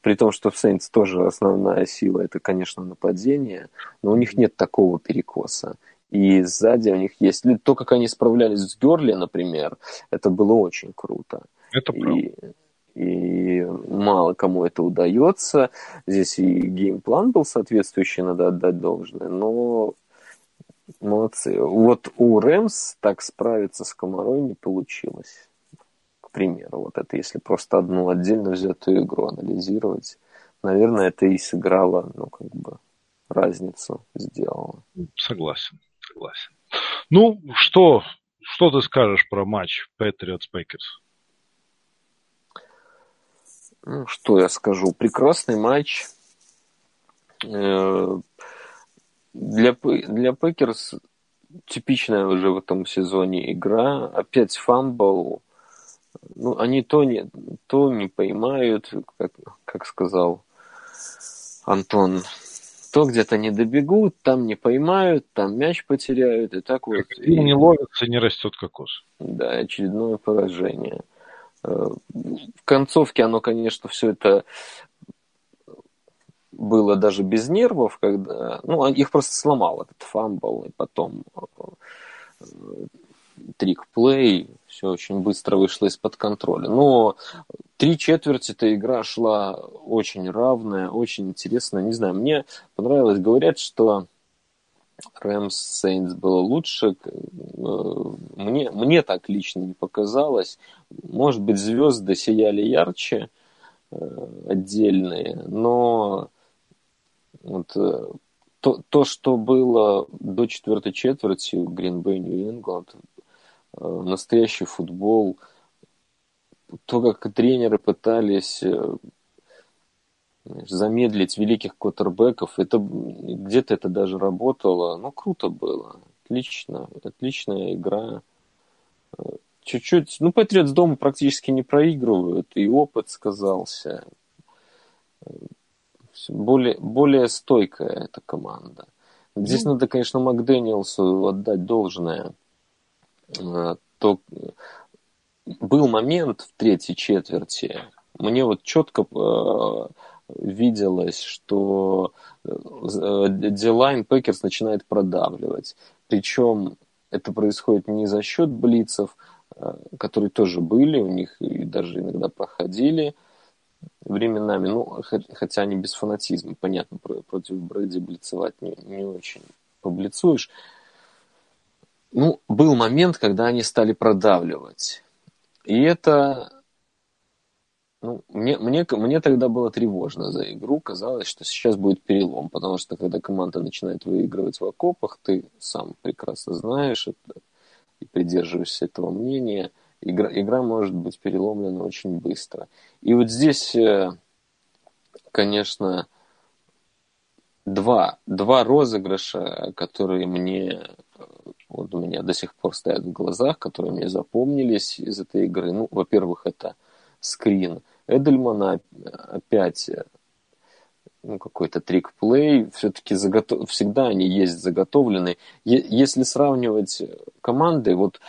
при том, что в Saints тоже основная сила, это, конечно, нападение, но у них нет такого перекоса. И сзади у них есть... То, как они справлялись с Герли, например, это было очень круто. Это правда и мало кому это удается. Здесь и геймплан был соответствующий, надо отдать должное, но молодцы. Вот у Рэмс так справиться с комарой не получилось. Примеру, вот это если просто одну отдельно взятую игру анализировать, наверное, это и сыграло, ну, как бы, разницу сделало. Согласен, согласен. Ну, что, что ты скажешь про матч Patriots Packers? Ну, что я скажу? Прекрасный матч. Э, для, для Packers типичная уже в этом сезоне игра. Опять fumble. Ну, они то не, то не поймают, как, как сказал Антон, то где-то не добегут, там не поймают, там мяч потеряют, и так вот. И не ловится, не растет кокос. Да, очередное поражение. В концовке оно, конечно, все это было даже без нервов, когда, ну, их просто сломал этот fumble, и потом э, трик-плей, все очень быстро вышло из-под контроля. Но три четверти эта игра шла очень равная, очень интересная. Не знаю, мне понравилось. Говорят, что Рэмс Сейнс было лучше. Э, мне, мне так лично не показалось. Может быть, звезды сияли ярче э, отдельные, но вот, э, то, то, что было до четвертой четверти в Гринбей Нью Ингланд, настоящий футбол, то, как тренеры пытались замедлить великих квотербеков. Это где-то это даже работало. Ну, круто было. Отлично. Отличная игра. Чуть-чуть. Ну, Патриотс дома практически не проигрывают. И опыт сказался. Более, более стойкая эта команда. Здесь ну, надо, конечно, Макдэниелсу отдать должное. А, то был момент в третьей четверти. Мне вот четко а, виделось, что D-line э, Packers начинает продавливать. Причем это происходит не за счет блицев, э, которые тоже были у них и даже иногда проходили временами, ну, хотя они без фанатизма, понятно, против Брэди блицевать не, не очень поблицуешь. Ну, был момент, когда они стали продавливать. И это ну, мне, мне, мне тогда было тревожно за игру. Казалось, что сейчас будет перелом, потому что когда команда начинает выигрывать в окопах, ты сам прекрасно знаешь это и придерживаешься этого мнения. Игра, игра может быть переломлена очень быстро. И вот здесь, э, конечно, два, два розыгрыша, которые мне вот у меня до сих пор стоят в глазах, которые мне запомнились из этой игры. Ну, во-первых, это скрин – Эдельмана опять ну, какой-то трик-плей, все-таки заготов... всегда они есть заготовленные. Е- если сравнивать команды, вот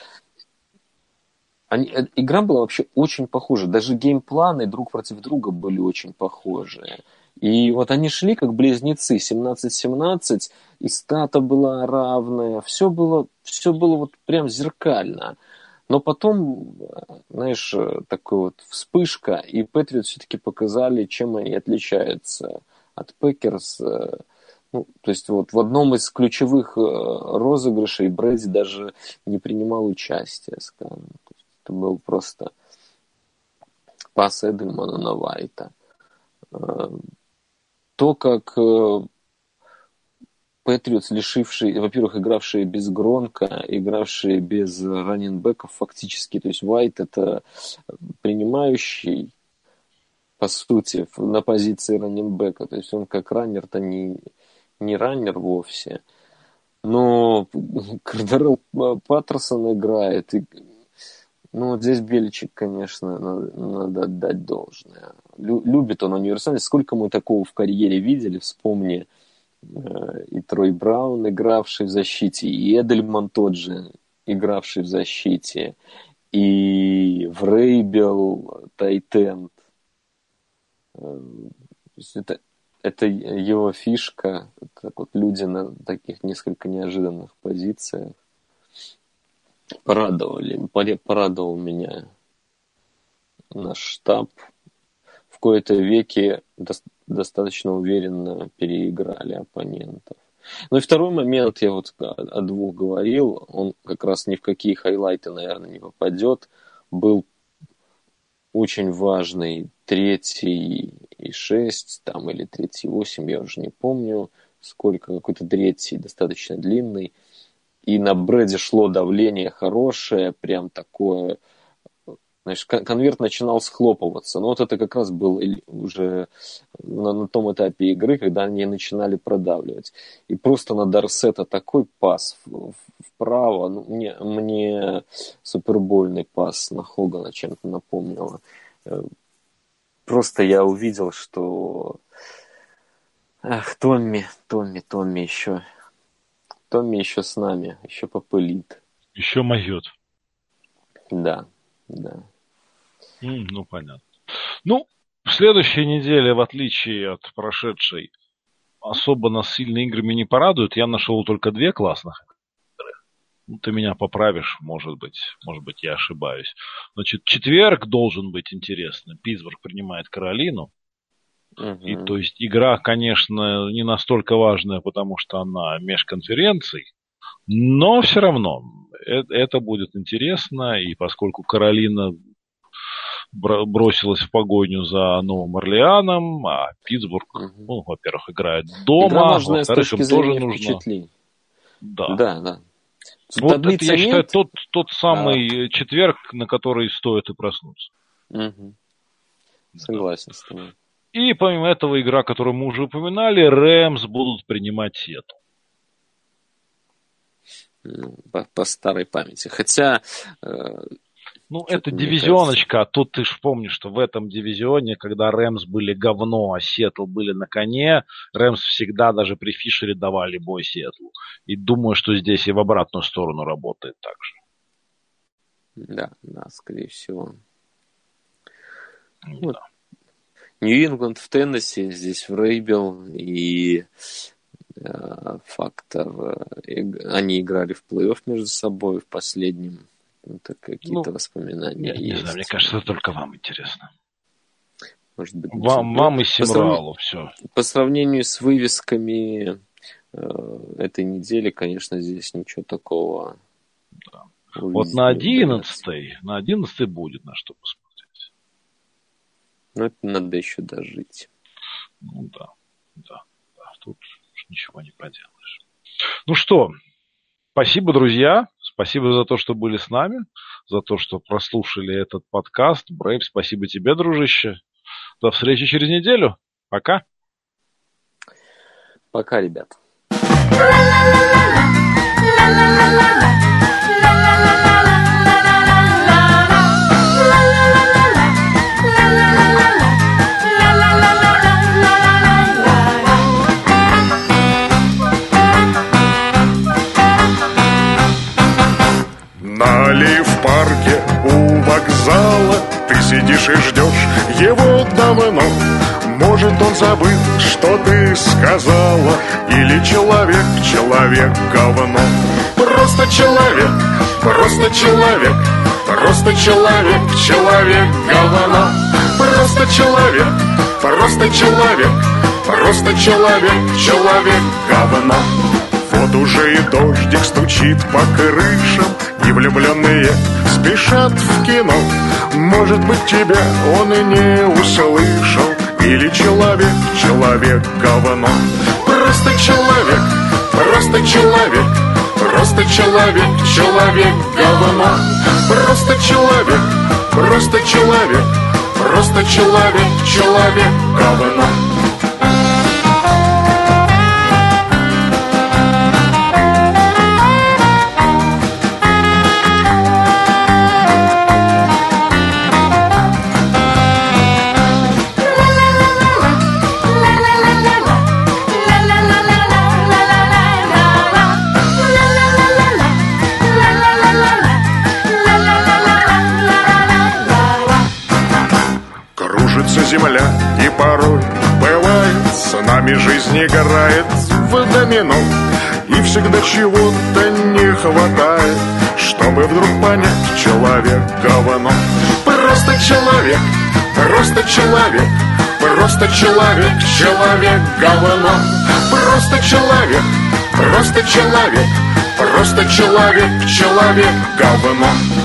они... Э, игра была вообще очень похожа. Даже геймпланы друг против друга были очень похожие. И вот они шли как близнецы, 17-17, и стата была равная, все было, все было вот прям зеркально. Но потом, знаешь, такая вот вспышка, и Патриот все-таки показали, чем они отличаются от Packers. Ну, то есть вот в одном из ключевых э, розыгрышей Брэди даже не принимал участия, скажем. это был просто пас Эдельмана на Вайта. Э, то, как Patriots, лишившие, во-первых, игравшие без Гронка, игравшие без running back ов фактически, то есть Вайт это принимающий, по сути, на позиции раненбека, то есть он как раннер-то не, не раннер вовсе. Но Кардерл Паттерсон играет, и ну, вот здесь Беличик, конечно, надо, надо отдать должное. Любит он универсальность. Сколько мы такого в карьере видели, вспомни, Э, и Трой Браун, игравший в защите, и Эдельман тот же, игравший в защите, и Врейбел, Тайтенд. Э, это, это его фишка, так вот люди на таких несколько неожиданных позициях порадовали, порадовал меня наш штаб. В кои-то веки достаточно уверенно переиграли оппонентов. Ну и второй момент, я вот о двух говорил, он как раз ни в какие хайлайты, наверное, не попадет. Был очень важный третий и шесть, там, или третий и восемь, я уже не помню, сколько, какой-то третий, достаточно длинный. И на Брэде шло давление хорошее, прям такое, Значит, конверт начинал схлопываться. Но вот это как раз был уже на, на том этапе игры, когда они начинали продавливать. И просто на Дарсета такой пас вправо. Ну, мне, мне супербольный пас на Хогана чем-то напомнило. Э, просто я увидел, что... Ах, Томми, Томми, Томми еще... Томми еще с нами, еще попылит. Еще моет. Да, да. Mm, ну, понятно. Ну, в следующей неделе, в отличие от прошедшей, особо нас сильно играми не порадуют. Я нашел только две классных ну, ты меня поправишь, может быть, может быть, я ошибаюсь. Значит, четверг должен быть интересным. Питтсбург принимает Каролину. Uh-huh. И то есть игра, конечно, не настолько важная, потому что она межконференций, но все равно это, это будет интересно, и поскольку Каролина бросилась в погоню за Новым Орлеаном, а Питтсбург, угу. ну, во-первых, играет дома, во-вторых, им тоже нужно... Да. да, да. Вот это, я нет? считаю, тот, тот самый а... четверг, на который стоит и проснуться. Угу. Согласен да. с тобой. И помимо этого игра, которую мы уже упоминали, Рэмс будут принимать Сету. Ну, по, по старой памяти. Хотя э, ну, это дивизионочка, а тут ты ж помнишь, что в этом дивизионе, когда Рэмс были говно, а Сиэтл были на коне, Рэмс всегда даже при Фишере давали бой Сиэтлу. И думаю, что здесь и в обратную сторону работает так же. Да, да, скорее всего. Вот. Нью-Ингланд в Теннесси, здесь в Рейбел, и э, фактор, э, они играли в плей-офф между собой в последнем это какие-то ну, воспоминания я есть. Не знаю, мне кажется, это только вам интересно. Может быть, вам, вам и Симралу все. По сравнению с вывесками э, этой недели, конечно, здесь ничего такого. Да. Вот на одиннадцатой, на одиннадцатой будет на что посмотреть. Ну, это надо еще дожить. Ну да, да, да. Тут ничего не поделаешь. Ну что, спасибо, друзья. Спасибо за то, что были с нами, за то, что прослушали этот подкаст. Брейв, спасибо тебе, дружище. До встречи через неделю. Пока. Пока, ребят. Вокзала. Ты сидишь и ждешь его давно. Может он забыл, что ты сказала Или человек, человек говно. Просто человек, просто человек Просто человек, человек говно. Просто человек, просто человек Просто человек, человек говно Вот уже и дождик стучит по крышам И влюбленные спешат в кино. Может быть тебя он и не услышал Или человек, человек говно. Просто человек, просто человек Просто человек, человек говно. Просто человек, просто человек Просто человек, человек говно земля и порой бывает С нами жизнь играет в домино. И всегда чего-то не хватает Чтобы вдруг понять, человек говно. Просто человек, просто человек Просто человек, человек говно. Просто человек, просто человек Просто человек, человек говно